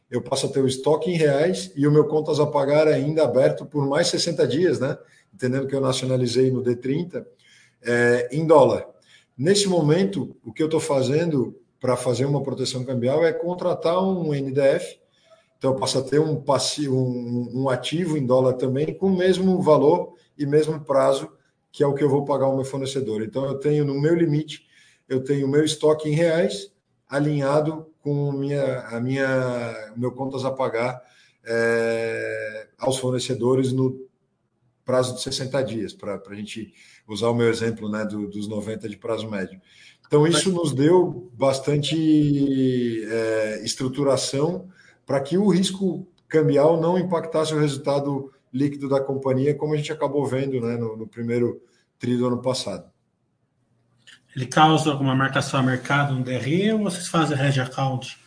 eu passo a ter o estoque em reais e o meu contas a pagar ainda aberto por mais 60 dias, né? Entendendo que eu nacionalizei no D30, é, em dólar. Nesse momento, o que eu estou fazendo para fazer uma proteção cambial é contratar um NDF, então eu passo a ter um, passivo, um, um ativo em dólar também, com o mesmo valor e mesmo prazo, que é o que eu vou pagar ao meu fornecedor. Então eu tenho no meu limite, eu tenho o meu estoque em reais alinhado com minha, a minha, meu contas a pagar é, aos fornecedores no prazo de 60 dias, para a gente usar o meu exemplo né, do, dos 90 de prazo médio. Então, isso nos deu bastante é, estruturação para que o risco cambial não impactasse o resultado líquido da companhia, como a gente acabou vendo né, no, no primeiro tri do ano passado. Ele causa alguma marcação a mercado no DRE ou vocês fazem hedge account?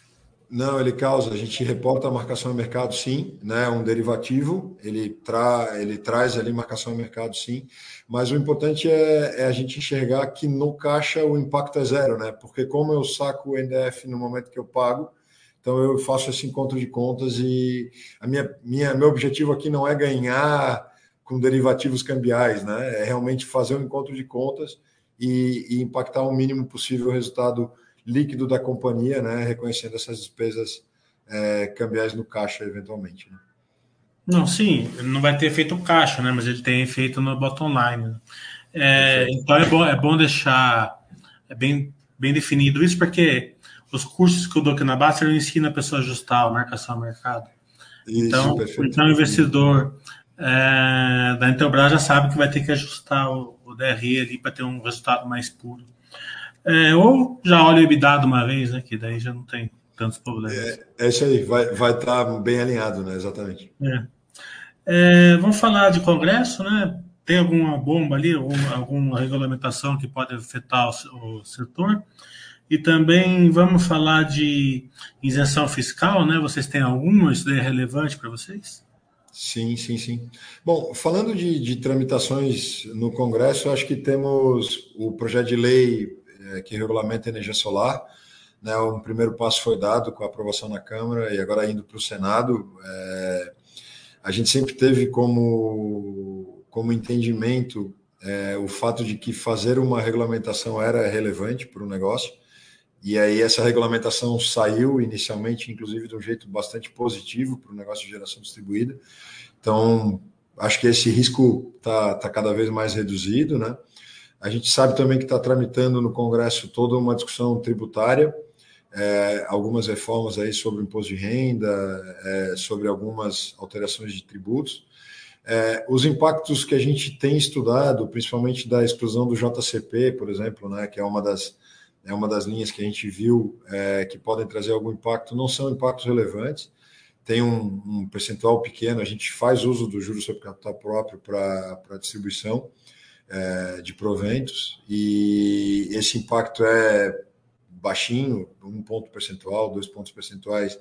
Não, ele causa. A gente reporta a marcação em mercado, sim, né? Um derivativo, ele, tra, ele traz ali marcação em mercado, sim. Mas o importante é, é, a gente enxergar que no caixa o impacto é zero, né? Porque como eu saco o NDF no momento que eu pago, então eu faço esse encontro de contas e a minha, minha meu objetivo aqui não é ganhar com derivativos cambiais, né? É realmente fazer um encontro de contas e, e impactar o mínimo possível o resultado líquido da companhia, né, reconhecendo essas despesas é, cambiais no caixa eventualmente. Né? Não, sim, não vai ter efeito caixa, né, mas ele tem efeito no bottom line. É, então é bom, é bom deixar é bem, bem definido isso, porque os cursos que eu dou aqui na Basta eu ensino a pessoa a ajustar a marcação ao mercado. Isso, então, então o investidor é, da Intelbras já sabe que vai ter que ajustar o, o DRE ali para ter um resultado mais puro. É, ou já olha o EBITDA de uma vez, né? Que daí já não tem tantos problemas. É, é isso aí, vai estar vai tá bem alinhado, né? Exatamente. É. É, vamos falar de Congresso, né? Tem alguma bomba ali, alguma, alguma regulamentação que pode afetar o, o, setor? E também vamos falar de isenção fiscal, né? Vocês têm alguma? Isso daí é relevante para vocês? Sim, sim, sim. Bom, falando de, de tramitações no Congresso, acho que temos o projeto de lei que regulamenta a energia solar. Né, um primeiro passo foi dado com a aprovação na Câmara e agora indo para o Senado. É, a gente sempre teve como, como entendimento é, o fato de que fazer uma regulamentação era relevante para o negócio. E aí essa regulamentação saiu inicialmente, inclusive, de um jeito bastante positivo para o negócio de geração distribuída. Então, acho que esse risco está tá cada vez mais reduzido, né? A gente sabe também que está tramitando no Congresso toda uma discussão tributária, é, algumas reformas aí sobre o imposto de renda, é, sobre algumas alterações de tributos. É, os impactos que a gente tem estudado, principalmente da exclusão do JCP, por exemplo, né, que é uma das, é uma das linhas que a gente viu é, que podem trazer algum impacto, não são impactos relevantes, tem um, um, percentual pequeno, a gente faz uso do juros sobre capital próprio para distribuição é, de proventos, e esse impacto é baixinho, um ponto percentual, dois pontos percentuais,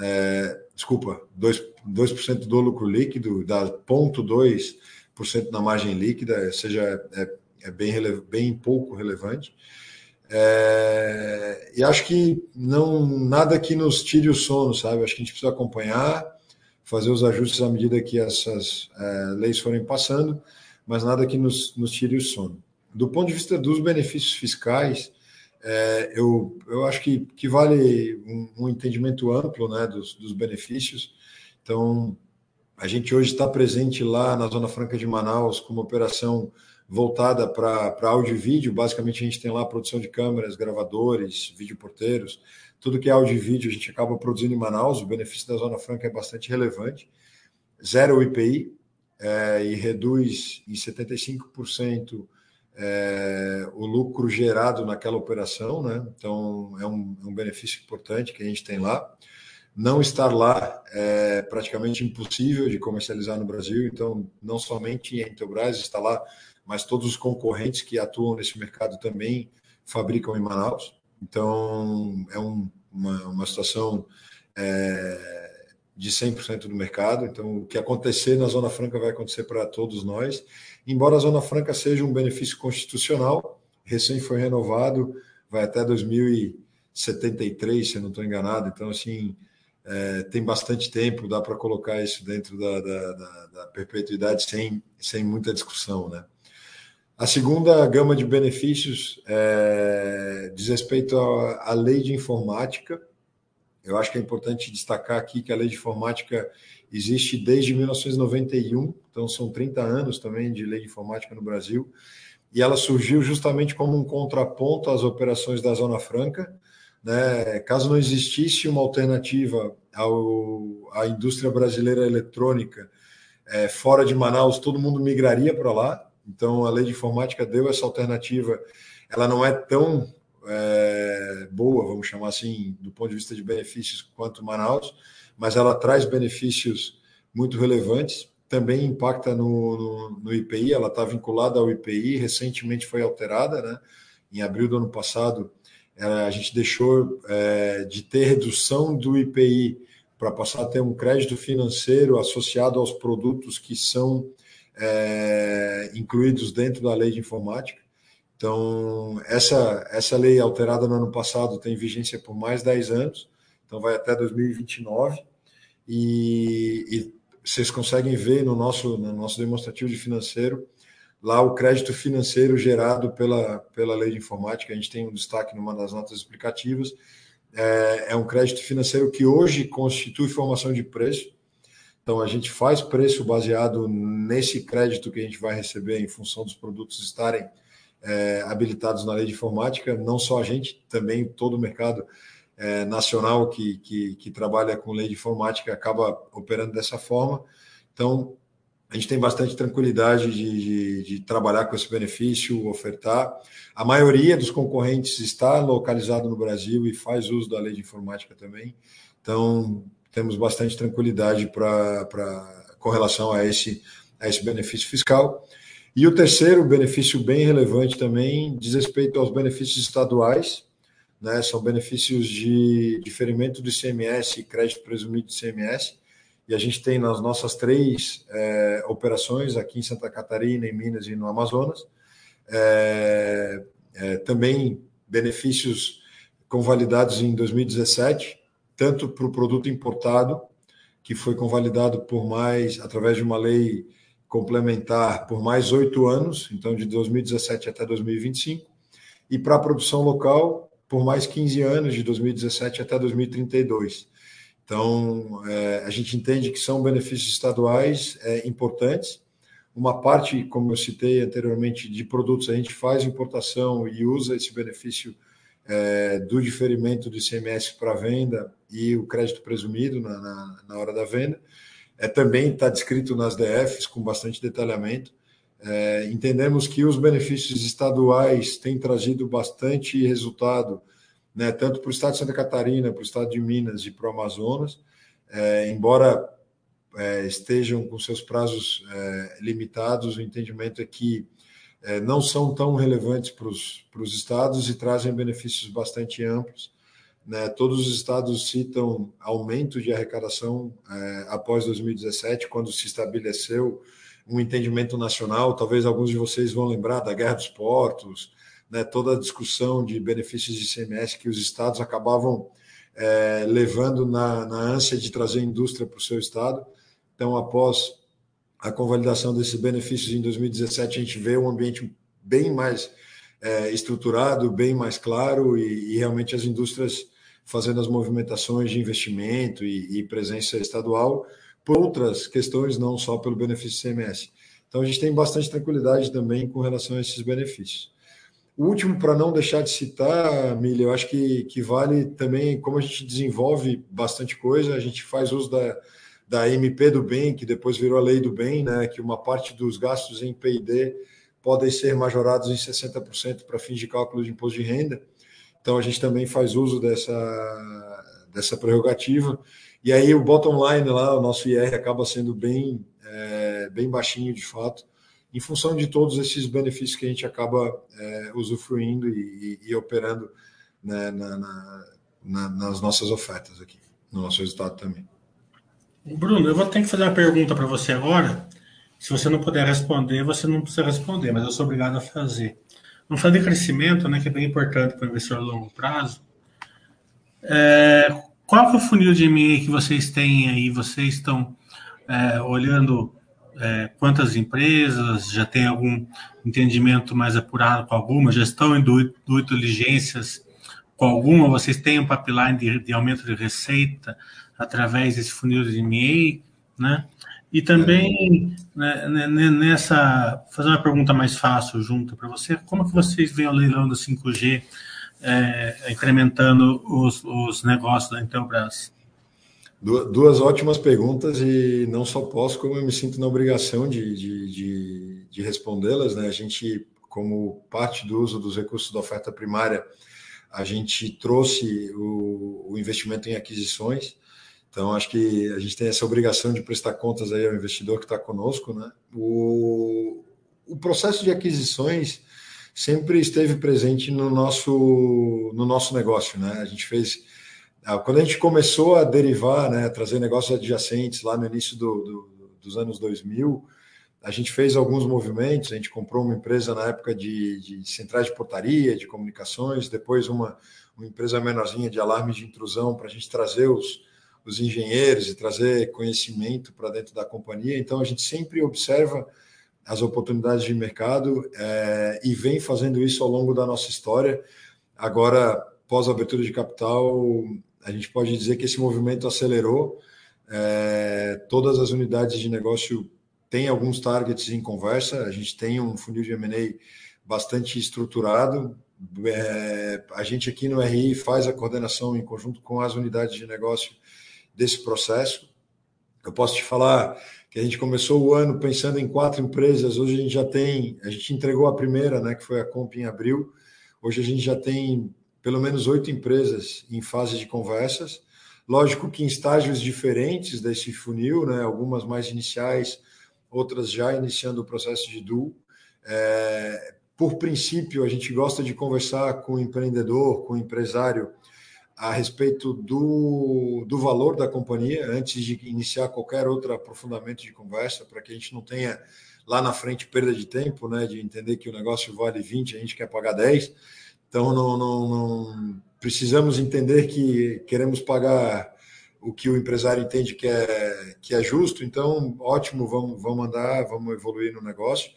é, desculpa, 2%, 2 do lucro líquido, dá 0,2% na margem líquida, ou seja, é, é bem, bem pouco relevante. É, e acho que não nada que nos tire o sono, sabe? Acho que a gente precisa acompanhar, fazer os ajustes à medida que essas é, leis forem passando, mas nada que nos, nos tire o sono. Do ponto de vista dos benefícios fiscais, é, eu, eu acho que, que vale um, um entendimento amplo né, dos, dos benefícios. Então, a gente hoje está presente lá na Zona Franca de Manaus com uma operação voltada para áudio e vídeo. Basicamente, a gente tem lá a produção de câmeras, gravadores, videoporteiros, tudo que é áudio e vídeo a gente acaba produzindo em Manaus. O benefício da Zona Franca é bastante relevante. Zero IPI é, e reduz em 75% é, o lucro gerado naquela operação, né? Então, é um, é um benefício importante que a gente tem lá. Não estar lá é praticamente impossível de comercializar no Brasil, então, não somente a Intelbras está lá mas todos os concorrentes que atuam nesse mercado também fabricam em Manaus. Então, é um, uma, uma situação é, de 100% do mercado. Então, o que acontecer na Zona Franca vai acontecer para todos nós. Embora a Zona Franca seja um benefício constitucional, recém foi renovado, vai até 2073, se eu não estou enganado. Então, assim, é, tem bastante tempo, dá para colocar isso dentro da, da, da, da perpetuidade sem, sem muita discussão, né? A segunda gama de benefícios é, diz respeito à, à lei de informática. Eu acho que é importante destacar aqui que a lei de informática existe desde 1991, então são 30 anos também de lei de informática no Brasil, e ela surgiu justamente como um contraponto às operações da Zona Franca. Né? Caso não existisse uma alternativa ao, à indústria brasileira eletrônica é, fora de Manaus, todo mundo migraria para lá, então, a lei de informática deu essa alternativa. Ela não é tão é, boa, vamos chamar assim, do ponto de vista de benefícios quanto Manaus, mas ela traz benefícios muito relevantes. Também impacta no, no, no IPI, ela está vinculada ao IPI, recentemente foi alterada, né? Em abril do ano passado, a gente deixou é, de ter redução do IPI para passar a ter um crédito financeiro associado aos produtos que são é, incluídos dentro da lei de informática. Então, essa, essa lei alterada no ano passado tem vigência por mais 10 anos, então vai até 2029, e, e vocês conseguem ver no nosso, no nosso demonstrativo de financeiro lá o crédito financeiro gerado pela, pela lei de informática, a gente tem um destaque numa das notas explicativas, é, é um crédito financeiro que hoje constitui formação de preço, então, a gente faz preço baseado nesse crédito que a gente vai receber em função dos produtos estarem é, habilitados na lei de informática, não só a gente, também todo o mercado é, nacional que, que, que, trabalha com lei de informática acaba operando dessa forma. Então, a gente tem bastante tranquilidade de, de, de trabalhar com esse benefício, ofertar. A maioria dos concorrentes está localizado no Brasil e faz uso da lei de informática também. Então, temos bastante tranquilidade para com relação a esse, a esse benefício fiscal. E o terceiro benefício bem relevante também diz respeito aos benefícios estaduais, né? são benefícios de diferimento do ICMS e crédito presumido de ICMS, e a gente tem nas nossas três é, operações, aqui em Santa Catarina, em Minas e no Amazonas, é, é, também benefícios convalidados em 2017, tanto para o produto importado, que foi convalidado por mais, através de uma lei complementar, por mais oito anos, então de 2017 até 2025, e para a produção local, por mais 15 anos, de 2017 até 2032. Então, é, a gente entende que são benefícios estaduais é, importantes. Uma parte, como eu citei anteriormente, de produtos a gente faz importação e usa esse benefício é, do diferimento do ICMS para venda e o crédito presumido na, na, na hora da venda. É, também está descrito nas DFs com bastante detalhamento. É, entendemos que os benefícios estaduais têm trazido bastante resultado, né, tanto para o estado de Santa Catarina, para o estado de Minas e para o Amazonas, é, embora é, estejam com seus prazos é, limitados, o entendimento é que é, não são tão relevantes para os estados e trazem benefícios bastante amplos. Né? Todos os estados citam aumento de arrecadação é, após 2017, quando se estabeleceu um entendimento nacional. Talvez alguns de vocês vão lembrar da Guerra dos Portos, né? toda a discussão de benefícios de ICMS que os estados acabavam é, levando na, na ânsia de trazer indústria para o seu estado. Então, após a convalidação desses benefícios em 2017, a gente vê um ambiente bem mais é, estruturado, bem mais claro e, e, realmente as indústrias fazendo as movimentações de investimento e, e, presença estadual por outras questões, não só pelo benefício CMS. Então a gente tem bastante tranquilidade também com relação a esses benefícios. O último, para não deixar de citar, Milha, eu acho que, que vale também, como a gente desenvolve bastante coisa, a gente faz uso da, da MP do bem, que depois virou a lei do bem, né, que uma parte dos gastos em P&D podem ser majorados em 60% para fins de cálculo de imposto de renda. Então a gente também faz uso dessa, dessa prerrogativa. E aí o bottom line lá, o nosso IR acaba sendo bem, é, bem baixinho de fato, em função de todos esses benefícios que a gente acaba é, usufruindo e, e, e operando né, na, na, na, nas nossas ofertas aqui, no nosso resultado também. Bruno, eu vou ter que fazer uma pergunta para você agora. Se você não puder responder, você não precisa responder, mas eu sou obrigado a fazer. Vamos falar de crescimento, né, que é bem importante para o investidor a longo prazo. É, qual que é o funil de M&A que vocês têm aí? Vocês estão é, olhando é, quantas empresas, já tem algum entendimento mais apurado com alguma, já estão em diligências com alguma, vocês têm um pipeline de, de aumento de receita, através desse funil de M&A, né? E também né, né, né, nessa fazer uma pergunta mais fácil junto para você, como que vocês veem o leilão do 5G é, incrementando os, os negócios da Intelbras? Duas ótimas perguntas e não só posso, como eu me sinto na obrigação de, de, de, de respondê-las. Né? A gente, como parte do uso dos recursos da oferta primária, a gente trouxe o, o investimento em aquisições. Então, acho que a gente tem essa obrigação de prestar contas aí ao investidor que está conosco. Né? O, o processo de aquisições sempre esteve presente no nosso, no nosso negócio. Né? A gente fez. Ah, quando a gente começou a derivar, né, a trazer negócios adjacentes lá no início do, do, dos anos 2000, a gente fez alguns movimentos. A gente comprou uma empresa na época de, de centrais de portaria, de comunicações, depois uma, uma empresa menorzinha de alarmes de intrusão para a gente trazer os, os engenheiros e trazer conhecimento para dentro da companhia. Então, a gente sempre observa as oportunidades de mercado é, e vem fazendo isso ao longo da nossa história. Agora, pós abertura de capital, a gente pode dizer que esse movimento acelerou. É, todas as unidades de negócio têm alguns targets em conversa. A gente tem um funil de M&A bastante estruturado. É, a gente aqui no RI faz a coordenação em conjunto com as unidades de negócio desse processo. Eu posso te falar que a gente começou o ano pensando em quatro empresas, hoje a gente já tem, a gente entregou a primeira, né, que foi a Comp em abril. Hoje a gente já tem pelo menos oito empresas em fase de conversas. Lógico que em estágios diferentes desse funil, né, algumas mais iniciais, outras já iniciando o processo de dual. É, por princípio, a gente gosta de conversar com o empreendedor, com o empresário, a respeito do, do valor da companhia antes de iniciar qualquer outro aprofundamento de conversa, para que a gente não tenha lá na frente perda de tempo, né, de entender que o negócio vale 20, a gente quer pagar 10. Então, não, não, não precisamos entender que queremos pagar o que o empresário entende que é, que é justo. Então, ótimo, vamos, vamos andar, vamos evoluir no negócio.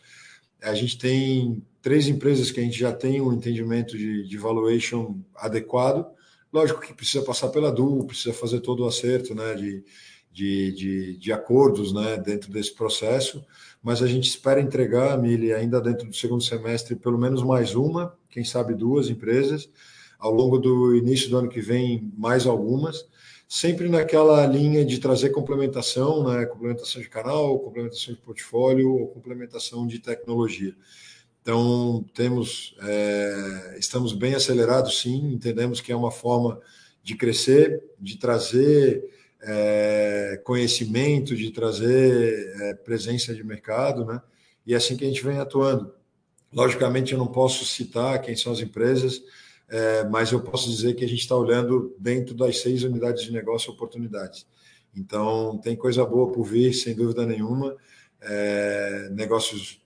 A gente tem três empresas que a gente já tem um entendimento de, de valuation adequado Lógico que precisa passar pela DU, precisa fazer todo o acerto né, de, de, de, de acordos né, dentro desse processo, mas a gente espera entregar, Mili, ainda dentro do segundo semestre, pelo menos mais uma, quem sabe duas empresas, ao longo do início do ano que vem, mais algumas, sempre naquela linha de trazer complementação, né? complementação de canal, complementação de portfólio ou complementação de tecnologia. Então, temos, é, estamos bem acelerados, sim, entendemos que é uma forma de crescer, de trazer é, conhecimento, de trazer é, presença de mercado, né? E é assim que a gente vem atuando. Logicamente, eu não posso citar quem são as empresas, é, mas eu posso dizer que a gente está olhando dentro das seis unidades de negócio oportunidades. Então, tem coisa boa por vir, sem dúvida nenhuma. É, negócios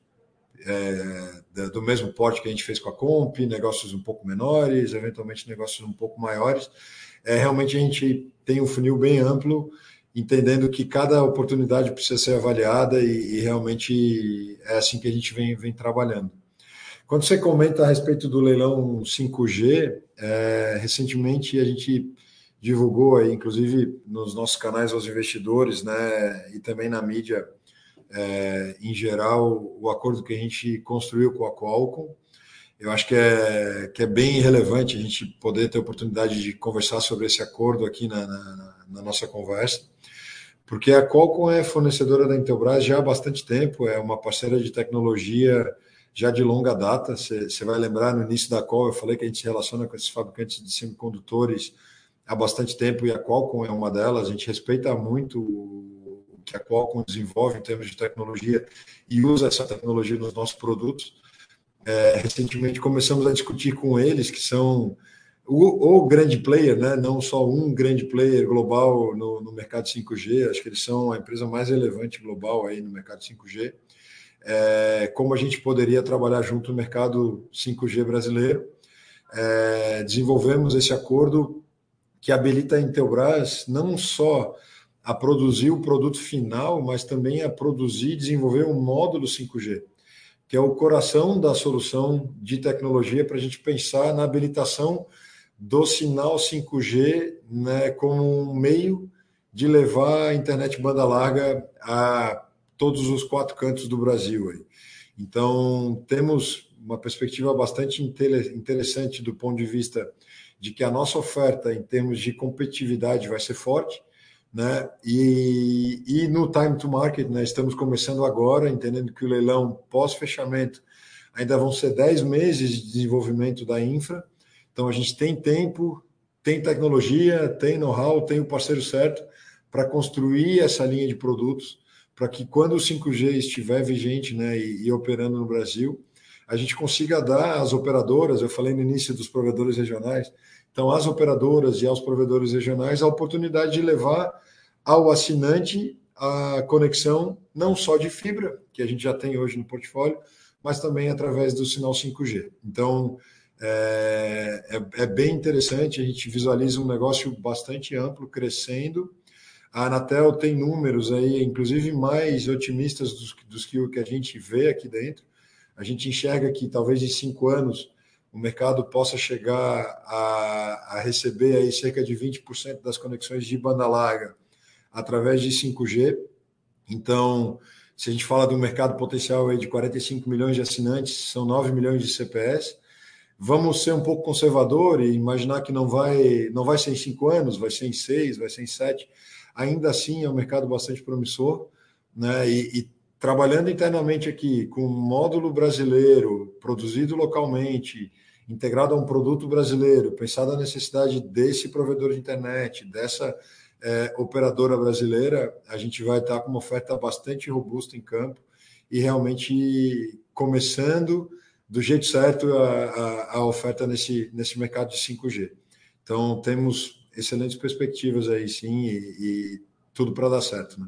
é, do mesmo porte que a gente fez com a Comp, negócios um pouco menores, eventualmente negócios um pouco maiores. É, realmente a gente tem um funil bem amplo, entendendo que cada oportunidade precisa ser avaliada e, e realmente é assim que a gente vem, vem trabalhando. Quando você comenta a respeito do leilão 5G, é, recentemente a gente divulgou aí, inclusive nos nossos canais aos investidores, né, e também na mídia é, em geral, o acordo que a gente construiu com a Qualcomm. Eu acho que é, que é bem relevante a gente poder ter a oportunidade de conversar sobre esse acordo aqui na, na, na nossa conversa, porque a Qualcomm é fornecedora da Intelbras já há bastante tempo, é uma parceira de tecnologia já de longa data. Você vai lembrar no início da call, eu falei que a gente se relaciona com esses fabricantes de semicondutores há bastante tempo e a Qualcomm é uma delas. A gente respeita muito que a Qualcomm desenvolve em termos de tecnologia e usa essa tecnologia nos nossos produtos. É, recentemente começamos a discutir com eles, que são o, o, grande player, né? não só um grande player global no, no, mercado 5G, acho que eles são a empresa mais relevante global aí no mercado 5G. É, como a gente poderia trabalhar junto no mercado 5G brasileiro. É, desenvolvemos esse acordo que habilita a Intelbras não só a produzir o produto final, mas também a produzir e desenvolver um módulo 5G, que é o coração da solução de tecnologia para a gente pensar na habilitação do sinal 5G né, como um meio de levar a internet banda larga a todos os quatro cantos do Brasil. Então, temos uma perspectiva bastante interessante do ponto de vista de que a nossa oferta, em termos de competitividade, vai ser forte né? E, e no time to market, né, estamos começando agora, entendendo que o leilão pós-fechamento ainda vão ser 10 meses de desenvolvimento da infra. Então a gente tem tempo, tem tecnologia, tem know-how, tem o parceiro certo para construir essa linha de produtos, para que quando o 5G estiver vigente né, e, e operando no Brasil, a gente consiga dar às operadoras, eu falei no início dos provedores regionais, então às operadoras e aos provedores regionais a oportunidade de levar ao assinante a conexão não só de fibra, que a gente já tem hoje no portfólio, mas também através do sinal 5G. Então, é, é, é, bem interessante, a gente visualiza um negócio bastante amplo, crescendo. A Anatel tem números aí, inclusive mais otimistas dos, dos que que a gente vê aqui dentro. A gente enxerga que talvez em cinco anos o mercado possa chegar a, a receber aí cerca de 20% das conexões de banda larga através de 5G. Então, se a gente fala de um mercado potencial aí de 45 milhões de assinantes, são 9 milhões de CPS. Vamos ser um pouco conservador e imaginar que não vai, não vai ser em cinco anos, vai ser em seis, vai ser em sete. Ainda assim, é um mercado bastante promissor, né? E, e trabalhando internamente aqui com um módulo brasileiro, produzido localmente, integrado a um produto brasileiro, pensado a necessidade desse provedor de internet, dessa é, operadora brasileira, a gente vai estar com uma oferta bastante robusta em campo e realmente começando do jeito certo a, a, a oferta nesse, nesse mercado de 5G. Então, temos excelentes perspectivas aí, sim, e, e tudo para dar certo, né?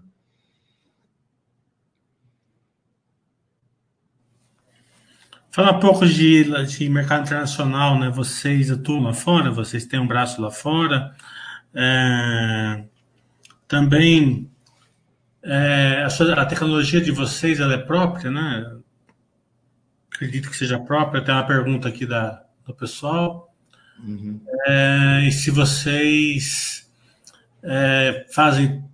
Fala um pouco de, de mercado internacional, né? Vocês atuam lá fora, vocês têm um braço lá fora. É, também é, a, sua, a, tecnologia de vocês ela é própria, né? Acredito que seja própria. Tem uma pergunta aqui da, do pessoal. Uhum. É, e se vocês é, fazem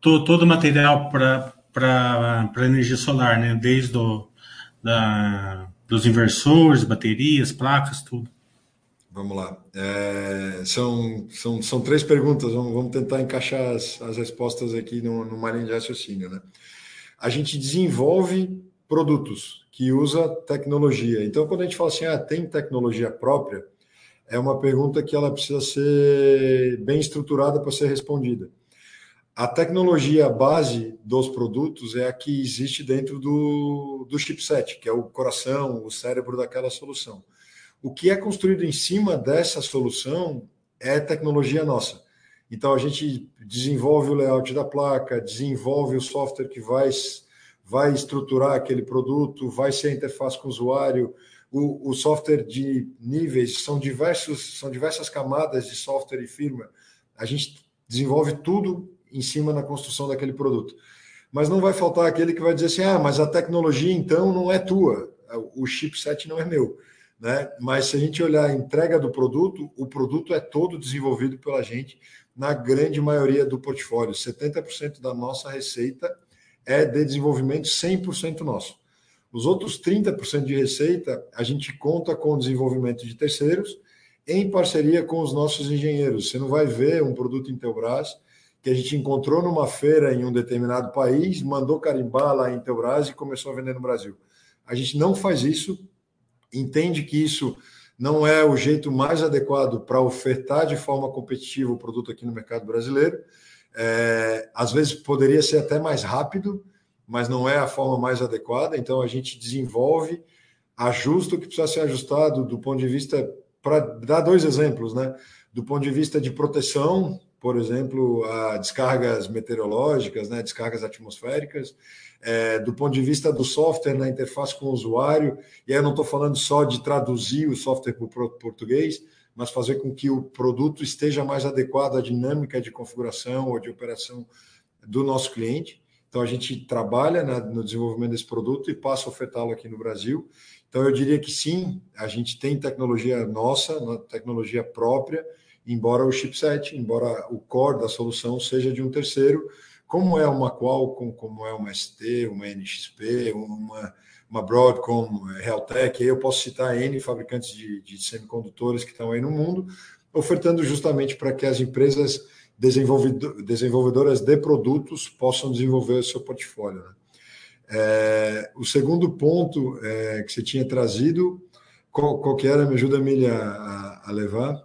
to, todo o material para energia solar, né? Desde o, da, dos inversores, baterias, placas, tudo. Vamos lá. É, são, são, são três perguntas, vamos, vamos tentar encaixar as, as respostas aqui numa linha de raciocínio. Né? A gente desenvolve produtos que usa tecnologia. Então, quando a gente fala assim, ah, tem tecnologia própria, é uma pergunta que ela precisa ser bem estruturada para ser respondida. A tecnologia base dos produtos é a que existe dentro do, do chipset, que é o coração, o cérebro daquela solução. O que é construído em cima dessa solução é tecnologia nossa. Então a gente desenvolve o layout da placa, desenvolve o software que vai, vai estruturar aquele produto, vai ser a interface com o usuário. O, o software de níveis são diversos, são diversas camadas de software e firma. A gente desenvolve tudo em cima na construção daquele produto. Mas não vai faltar aquele que vai dizer assim: ah, mas a tecnologia então não é tua, o chipset não é meu. Né? Mas se a gente olhar a entrega do produto, o produto é todo desenvolvido pela gente na grande maioria do portfólio. 70% da nossa receita é de desenvolvimento 100% nosso. Os outros 30% de receita a gente conta com o desenvolvimento de terceiros em parceria com os nossos engenheiros. Você não vai ver um produto Intelbras que a gente encontrou numa feira em um determinado país, mandou carimbar lá em Intelbras e começou a vender no Brasil. A gente não faz isso entende que isso não é o jeito mais adequado para ofertar de forma competitiva o produto aqui no mercado brasileiro. É, às vezes poderia ser até mais rápido, mas não é a forma mais adequada. Então a gente desenvolve, ajusta o que precisa ser ajustado do ponto de vista, para dar dois exemplos, né? Do ponto de vista de proteção, por exemplo, a descargas meteorológicas, né, descargas atmosféricas, é, do ponto de vista do software na interface com o usuário, e aí eu não estou falando só de traduzir o software para o português, mas fazer com que o produto esteja mais adequado à dinâmica de configuração ou de operação do nosso cliente. Então, a gente trabalha né, no desenvolvimento desse produto e passa a ofertá-lo aqui no Brasil. Então, eu diria que sim, a gente tem tecnologia nossa, tecnologia própria, embora o chipset, embora o core da solução seja de um terceiro, como é uma Qualcomm, como é uma ST, uma NXP, uma, uma Broadcom, Realtek, aí eu posso citar N fabricantes de, de semicondutores que estão aí no mundo, ofertando justamente para que as empresas desenvolvedoras de produtos possam desenvolver o seu portfólio. Né? É, o segundo ponto é, que você tinha trazido, qual, qual que era? Me ajuda, Milha, a, a levar.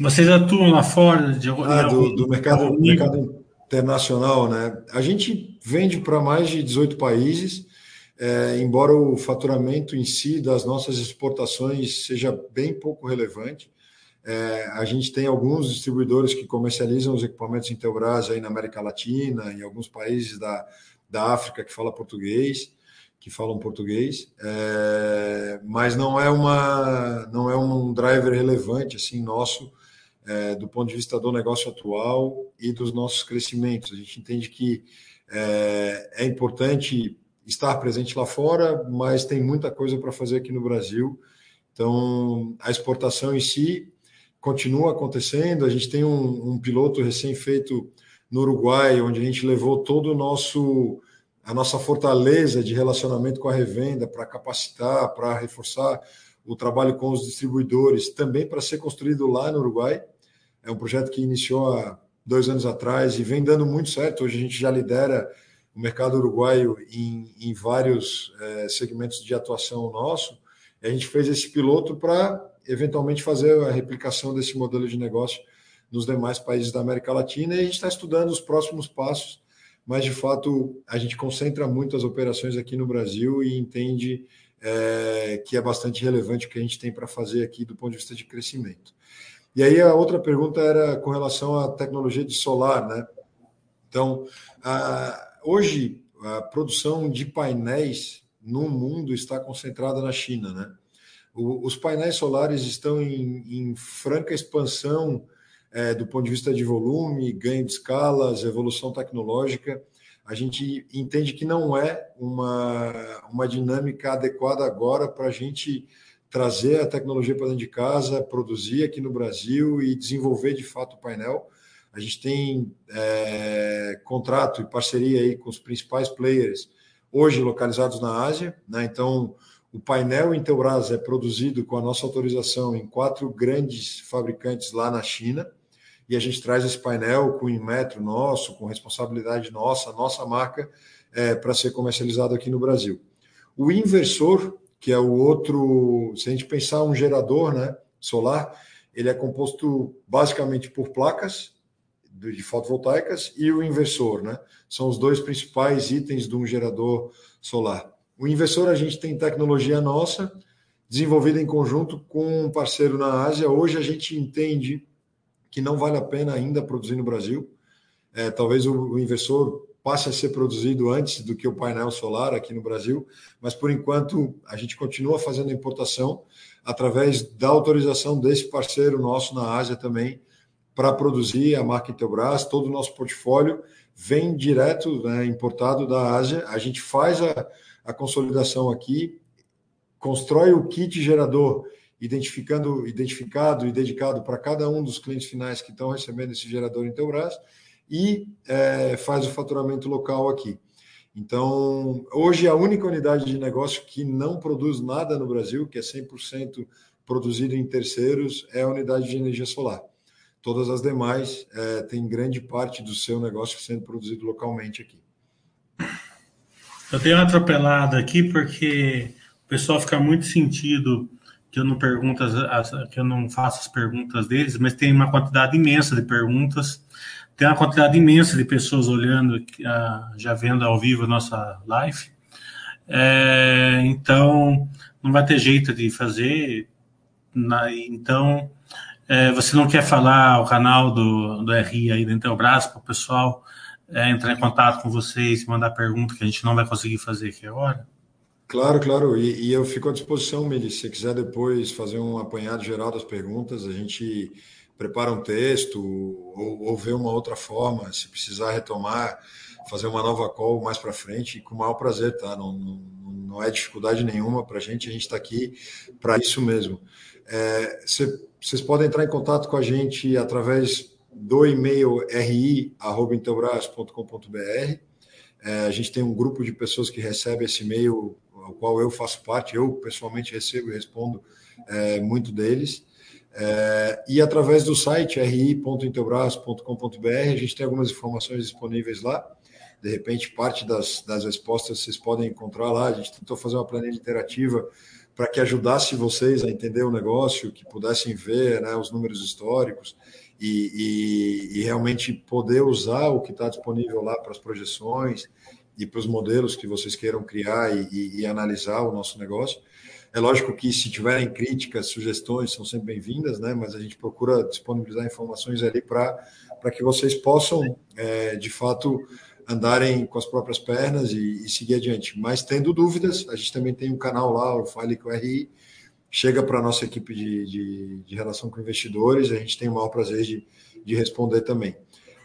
Vocês atuam lá fora de ah, do, do mercado, mercado internacional, né? A gente vende para mais de 18 países, é, embora o faturamento em si das nossas exportações seja bem pouco relevante. É, a gente tem alguns distribuidores que comercializam os equipamentos Intelbras aí na América Latina, em alguns países da, da África que fala português, que falam português, é, mas não é uma não é um driver relevante assim nosso é, do ponto de vista do negócio atual e dos nossos crescimentos. A gente entende que é, é importante estar presente lá fora, mas tem muita coisa para fazer aqui no Brasil. Então, a exportação em si continua acontecendo. A gente tem um, um piloto recém-feito no Uruguai, onde a gente levou todo o nosso a nossa fortaleza de relacionamento com a revenda para capacitar, para reforçar o trabalho com os distribuidores, também para ser construído lá no Uruguai. É um projeto que iniciou há dois anos atrás e vem dando muito certo. Hoje a gente já lidera o mercado uruguaio em, em vários é, segmentos de atuação nosso. E a gente fez esse piloto para eventualmente fazer a replicação desse modelo de negócio nos demais países da América Latina e a gente está estudando os próximos passos, mas de fato a gente concentra muito as operações aqui no Brasil e entende é, que é bastante relevante o que a gente tem para fazer aqui do ponto de vista de crescimento. E aí a outra pergunta era com relação à tecnologia de solar, né? Então, hoje a produção de painéis no mundo está concentrada na China, né? Os painéis solares estão em, em franca expansão é, do ponto de vista de volume, ganho de escalas, evolução tecnológica. A gente entende que não é uma, uma dinâmica adequada agora para a gente trazer a tecnologia para dentro de casa, produzir aqui no Brasil e desenvolver de fato o painel. A gente tem é, contrato e parceria aí com os principais players hoje localizados na Ásia, né? Então, O painel Intelbras é produzido com a nossa autorização em quatro grandes fabricantes lá na China e a gente traz esse painel com metro nosso, com responsabilidade nossa, nossa marca, é, para ser comercializado aqui no Brasil. O inversor, que é o outro, se a gente pensar um gerador né, solar, ele é composto basicamente por placas de fotovoltaicas e o inversor, né? São os dois principais itens de um gerador solar. O inversor a gente tem tecnologia nossa, desenvolvida em conjunto com um parceiro na Ásia. Hoje a gente entende que não vale a pena ainda produzir no Brasil. É, talvez o, inversor passe a ser produzido antes do que o painel solar aqui no Brasil, mas por enquanto a gente continua fazendo a importação através da autorização desse parceiro nosso na Ásia também para produzir a marca Intelbras, todo o nosso portfólio vem direto, né, importado da Ásia. A gente faz a, a consolidação aqui, constrói o kit gerador identificando, identificado e dedicado para cada um dos clientes finais que estão recebendo esse gerador Intelbras e é, faz o faturamento local aqui. Então, hoje a única unidade de negócio que não produz nada no Brasil, que é 100% produzido em terceiros, é a unidade de energia solar. Todas as demais é, têm grande parte do seu negócio sendo produzido localmente aqui. Eu tenho uma atropelada aqui porque o pessoal fica muito sentido que eu não pergunto as, que eu não faço as perguntas deles, mas tem uma quantidade imensa de perguntas, tem uma quantidade imensa de pessoas olhando, uh, já vendo ao vivo a nossa live. É, então não vai ter jeito de fazer. Na, então, é, você não quer falar o canal do, do RI aí do Intelbras para o pessoal é, entrar em contato com vocês, mandar pergunta que a gente não vai conseguir fazer aqui agora? Claro, claro. E, e eu fico à disposição, Mili. Se você quiser depois fazer um apanhado geral das perguntas, a gente prepara um texto ou, ou vê uma outra forma. Se precisar retomar, fazer uma nova call mais para frente, com o maior prazer, tá? Não, não, não é dificuldade nenhuma para a gente, a gente está aqui para isso mesmo. É, vocês podem entrar em contato com a gente através do e-mail ri.intelbras.com.br. É, a gente tem um grupo de pessoas que recebe esse e-mail, ao qual eu faço parte, eu pessoalmente recebo e respondo é, muito deles. É, e através do site ri.intelbras.com.br, a gente tem algumas informações disponíveis lá. De repente, parte das, das respostas vocês podem encontrar lá. A gente tentou fazer uma planilha interativa para que ajudasse vocês a entender o negócio, que pudessem ver né, os números históricos e, e, e realmente poder usar o que está disponível lá para as projeções e para os modelos que vocês queiram criar e, e, analisar o nosso negócio. É lógico que se tiverem críticas, sugestões, são sempre bem-vindas, né? mas a gente procura disponibilizar informações ali para que vocês possam, é, de fato, andarem com as próprias pernas e, e, seguir adiante. Mas tendo dúvidas, a gente também tem um canal lá, o Fale com RI, chega para a nossa equipe de, de, de, relação com investidores, a gente tem o maior prazer de, de responder também.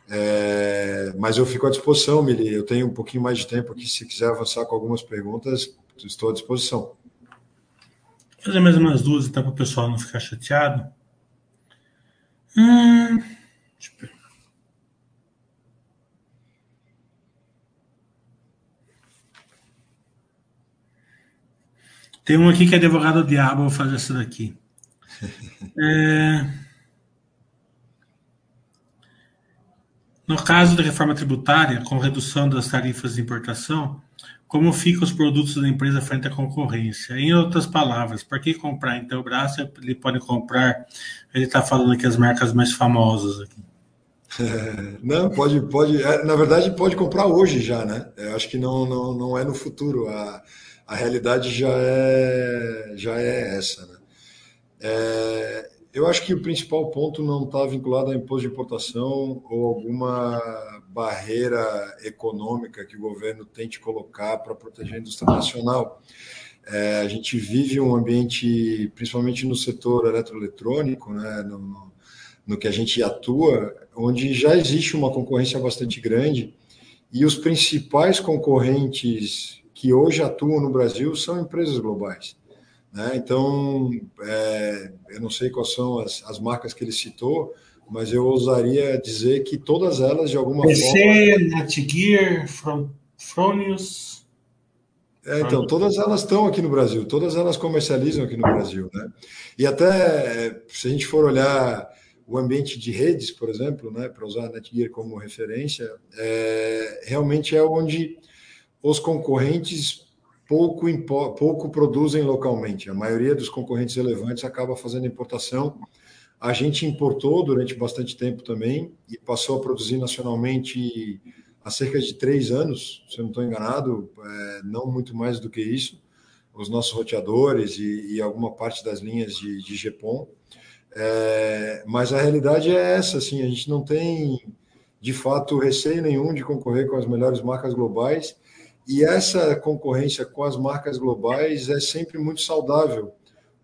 É, mas eu fico à disposição, Mili, eu tenho um pouquinho mais de tempo aqui, se quiser avançar com algumas perguntas, estou à disposição. Fazer mais umas duas, então, para o pessoal não ficar chateado. Hum, deixa eu Tem um aqui que é advogado do diabo, vou fazer essa daqui. [laughs] É... No caso da reforma tributária, com redução das tarifas de importação, como ficam os produtos da empresa frente à concorrência? Em outras palavras, para que comprar Intelbras? Ele pode comprar, ele está falando aqui as marcas mais famosas aqui. É, [laughs] não, pode, pode. É, na verdade, pode comprar hoje já, né? Eu acho que não, não, não é no futuro. A, a realidade já é, já é essa. Né? É, eu acho que o principal ponto não está vinculado ao imposto de importação ou alguma barreira econômica que o governo tente colocar para proteger a indústria nacional. É, a gente vive um ambiente, principalmente no setor eletroeletrônico, né, no, no, no que a gente atua, onde já existe uma concorrência bastante grande e os principais concorrentes que hoje atuam no Brasil são empresas globais. Né? Então, é, eu não sei quais são as, as marcas que ele citou, mas eu ousaria dizer que todas elas, de alguma PC, forma. PC, Netgear, Fronius. É, então, todas elas estão aqui no Brasil, todas elas comercializam aqui no Brasil, né? E até, se a gente for olhar o ambiente de redes, por exemplo, né, para usar a Netgear como referência, é, realmente é onde os concorrentes pouco, pouco produzem localmente. A maioria dos concorrentes relevantes acaba fazendo importação. A gente importou durante bastante tempo também e passou a produzir nacionalmente há cerca de três anos, se eu não estou enganado, é, não muito mais do que isso, os nossos roteadores e, e alguma parte das linhas de, de GPON. É, mas a realidade é essa, assim, a gente não tem, de fato, receio nenhum de concorrer com as melhores marcas globais, e essa concorrência com as marcas globais é sempre muito saudável,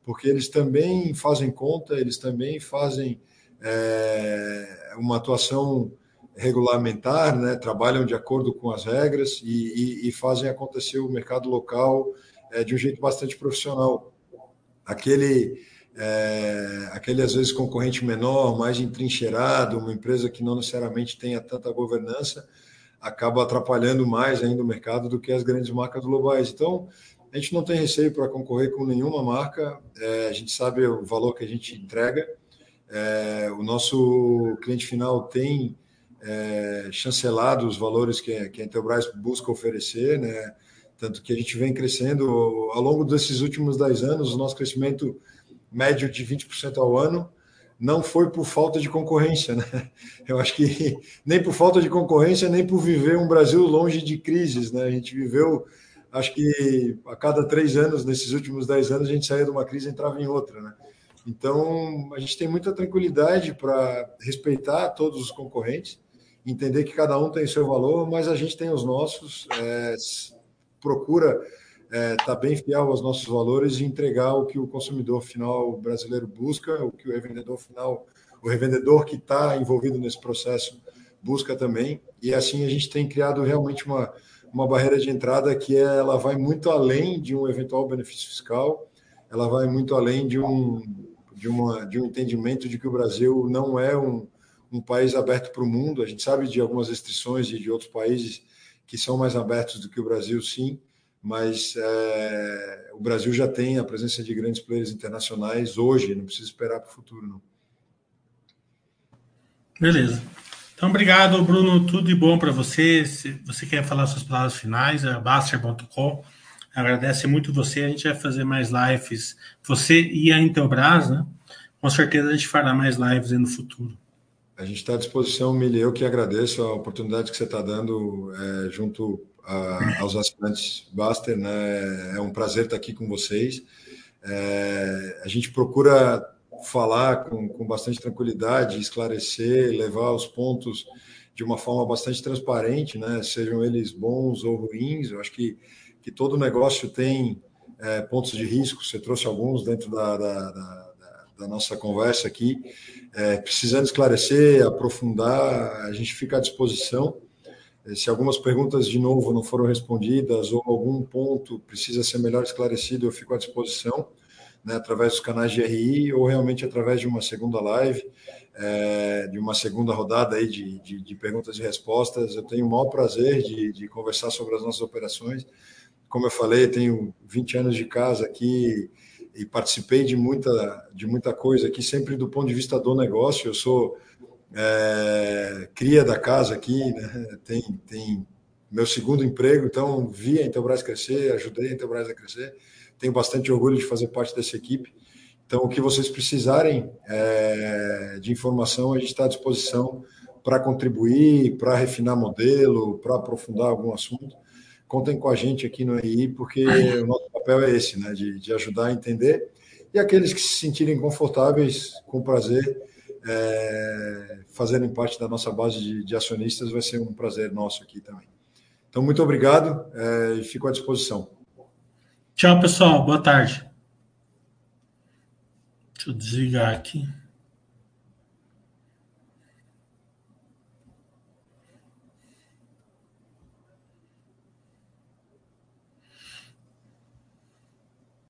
porque eles também fazem conta, eles também fazem é, uma atuação regulamentar, né, trabalham de acordo com as regras e, e, e fazem acontecer o mercado local é, de um jeito bastante profissional. Aquele, é, aquele, às vezes, concorrente menor, mais entrincheirado, uma empresa que não necessariamente tenha tanta governança, acaba atrapalhando mais ainda o mercado do que as grandes marcas globais. Então, a gente não tem receio para concorrer com nenhuma marca, é, a gente sabe o valor que a gente entrega, é, o nosso cliente final tem é, chancelado os valores que, que a Intelbras busca oferecer, né? tanto que a gente vem crescendo ao longo desses últimos 10 anos, o nosso crescimento médio de 20% ao ano não foi por falta de concorrência, né? [laughs] Eu acho que nem por falta de concorrência, nem por viver um Brasil longe de crises, né? A gente viveu, acho que a cada três anos, nesses últimos dez anos, a gente saía de uma crise e entrava em outra, né? Então, a gente tem muita tranquilidade para respeitar todos os concorrentes, entender que cada um tem seu valor, mas a gente tem os nossos, é, procura estar é, tá bem fiel aos nossos valores e entregar o que o consumidor final brasileiro busca, o que o revendedor final, o revendedor que está envolvido nesse processo busca também. E assim a gente tem criado realmente uma, uma barreira de entrada que é, ela vai muito além de um eventual benefício fiscal, ela vai muito além de um, de uma, de um entendimento de que o Brasil não é um um país aberto para o mundo. A gente sabe de algumas restrições e de outros países que são mais abertos do que o Brasil, sim, mas é, o Brasil já tem a presença de grandes players internacionais hoje, não precisa esperar para o futuro, não. Beleza. Então, obrigado, Bruno. Tudo de bom para você. Se você quer falar suas palavras finais, é Baster.com. Agradece muito você. A gente vai fazer mais lives. Você e a Intelbras, né? Com certeza a gente fará mais lives no futuro. A gente está à disposição, Mili. Eu que agradeço a oportunidade que você está dando é, junto aos assinantes Baster. Né? É um prazer estar aqui com vocês. É, a gente procura falar com, com bastante tranquilidade, esclarecer, levar os pontos de uma forma bastante transparente, né? sejam eles bons ou ruins. Eu acho que, que todo negócio tem é, pontos de risco. Você trouxe alguns dentro da, da, da, da nossa conversa aqui. É, precisando esclarecer, aprofundar, a gente fica à disposição. É, se algumas perguntas, de novo, não foram respondidas ou algum ponto precisa ser melhor esclarecido, eu fico à disposição, né, através dos canais de RI ou realmente através de uma segunda live, é, de uma segunda rodada aí de, de, de, perguntas e respostas. Eu tenho o maior prazer de, de conversar sobre as nossas operações. Como eu falei, tenho 20 anos de casa aqui, e participei de muita, de muita coisa aqui, sempre do ponto de vista do negócio. Eu sou é, cria da casa aqui, né? tem, tem meu segundo emprego, então vi a Intelbras crescer, ajudei a Intelbras a crescer. Tenho bastante orgulho de fazer parte dessa equipe. Então, o que vocês precisarem é, de informação, a gente está à disposição para contribuir, para refinar modelo, para aprofundar algum assunto contem com a gente aqui no EI, porque o nosso papel é esse, né, de, de ajudar a entender. E aqueles que se sentirem confortáveis, com prazer, é, fazerem parte da nossa base de, de, acionistas, vai ser um prazer nosso aqui também. Então, muito obrigado é, e fico à disposição. Tchau, pessoal. Boa tarde. Deixa eu desligar aqui.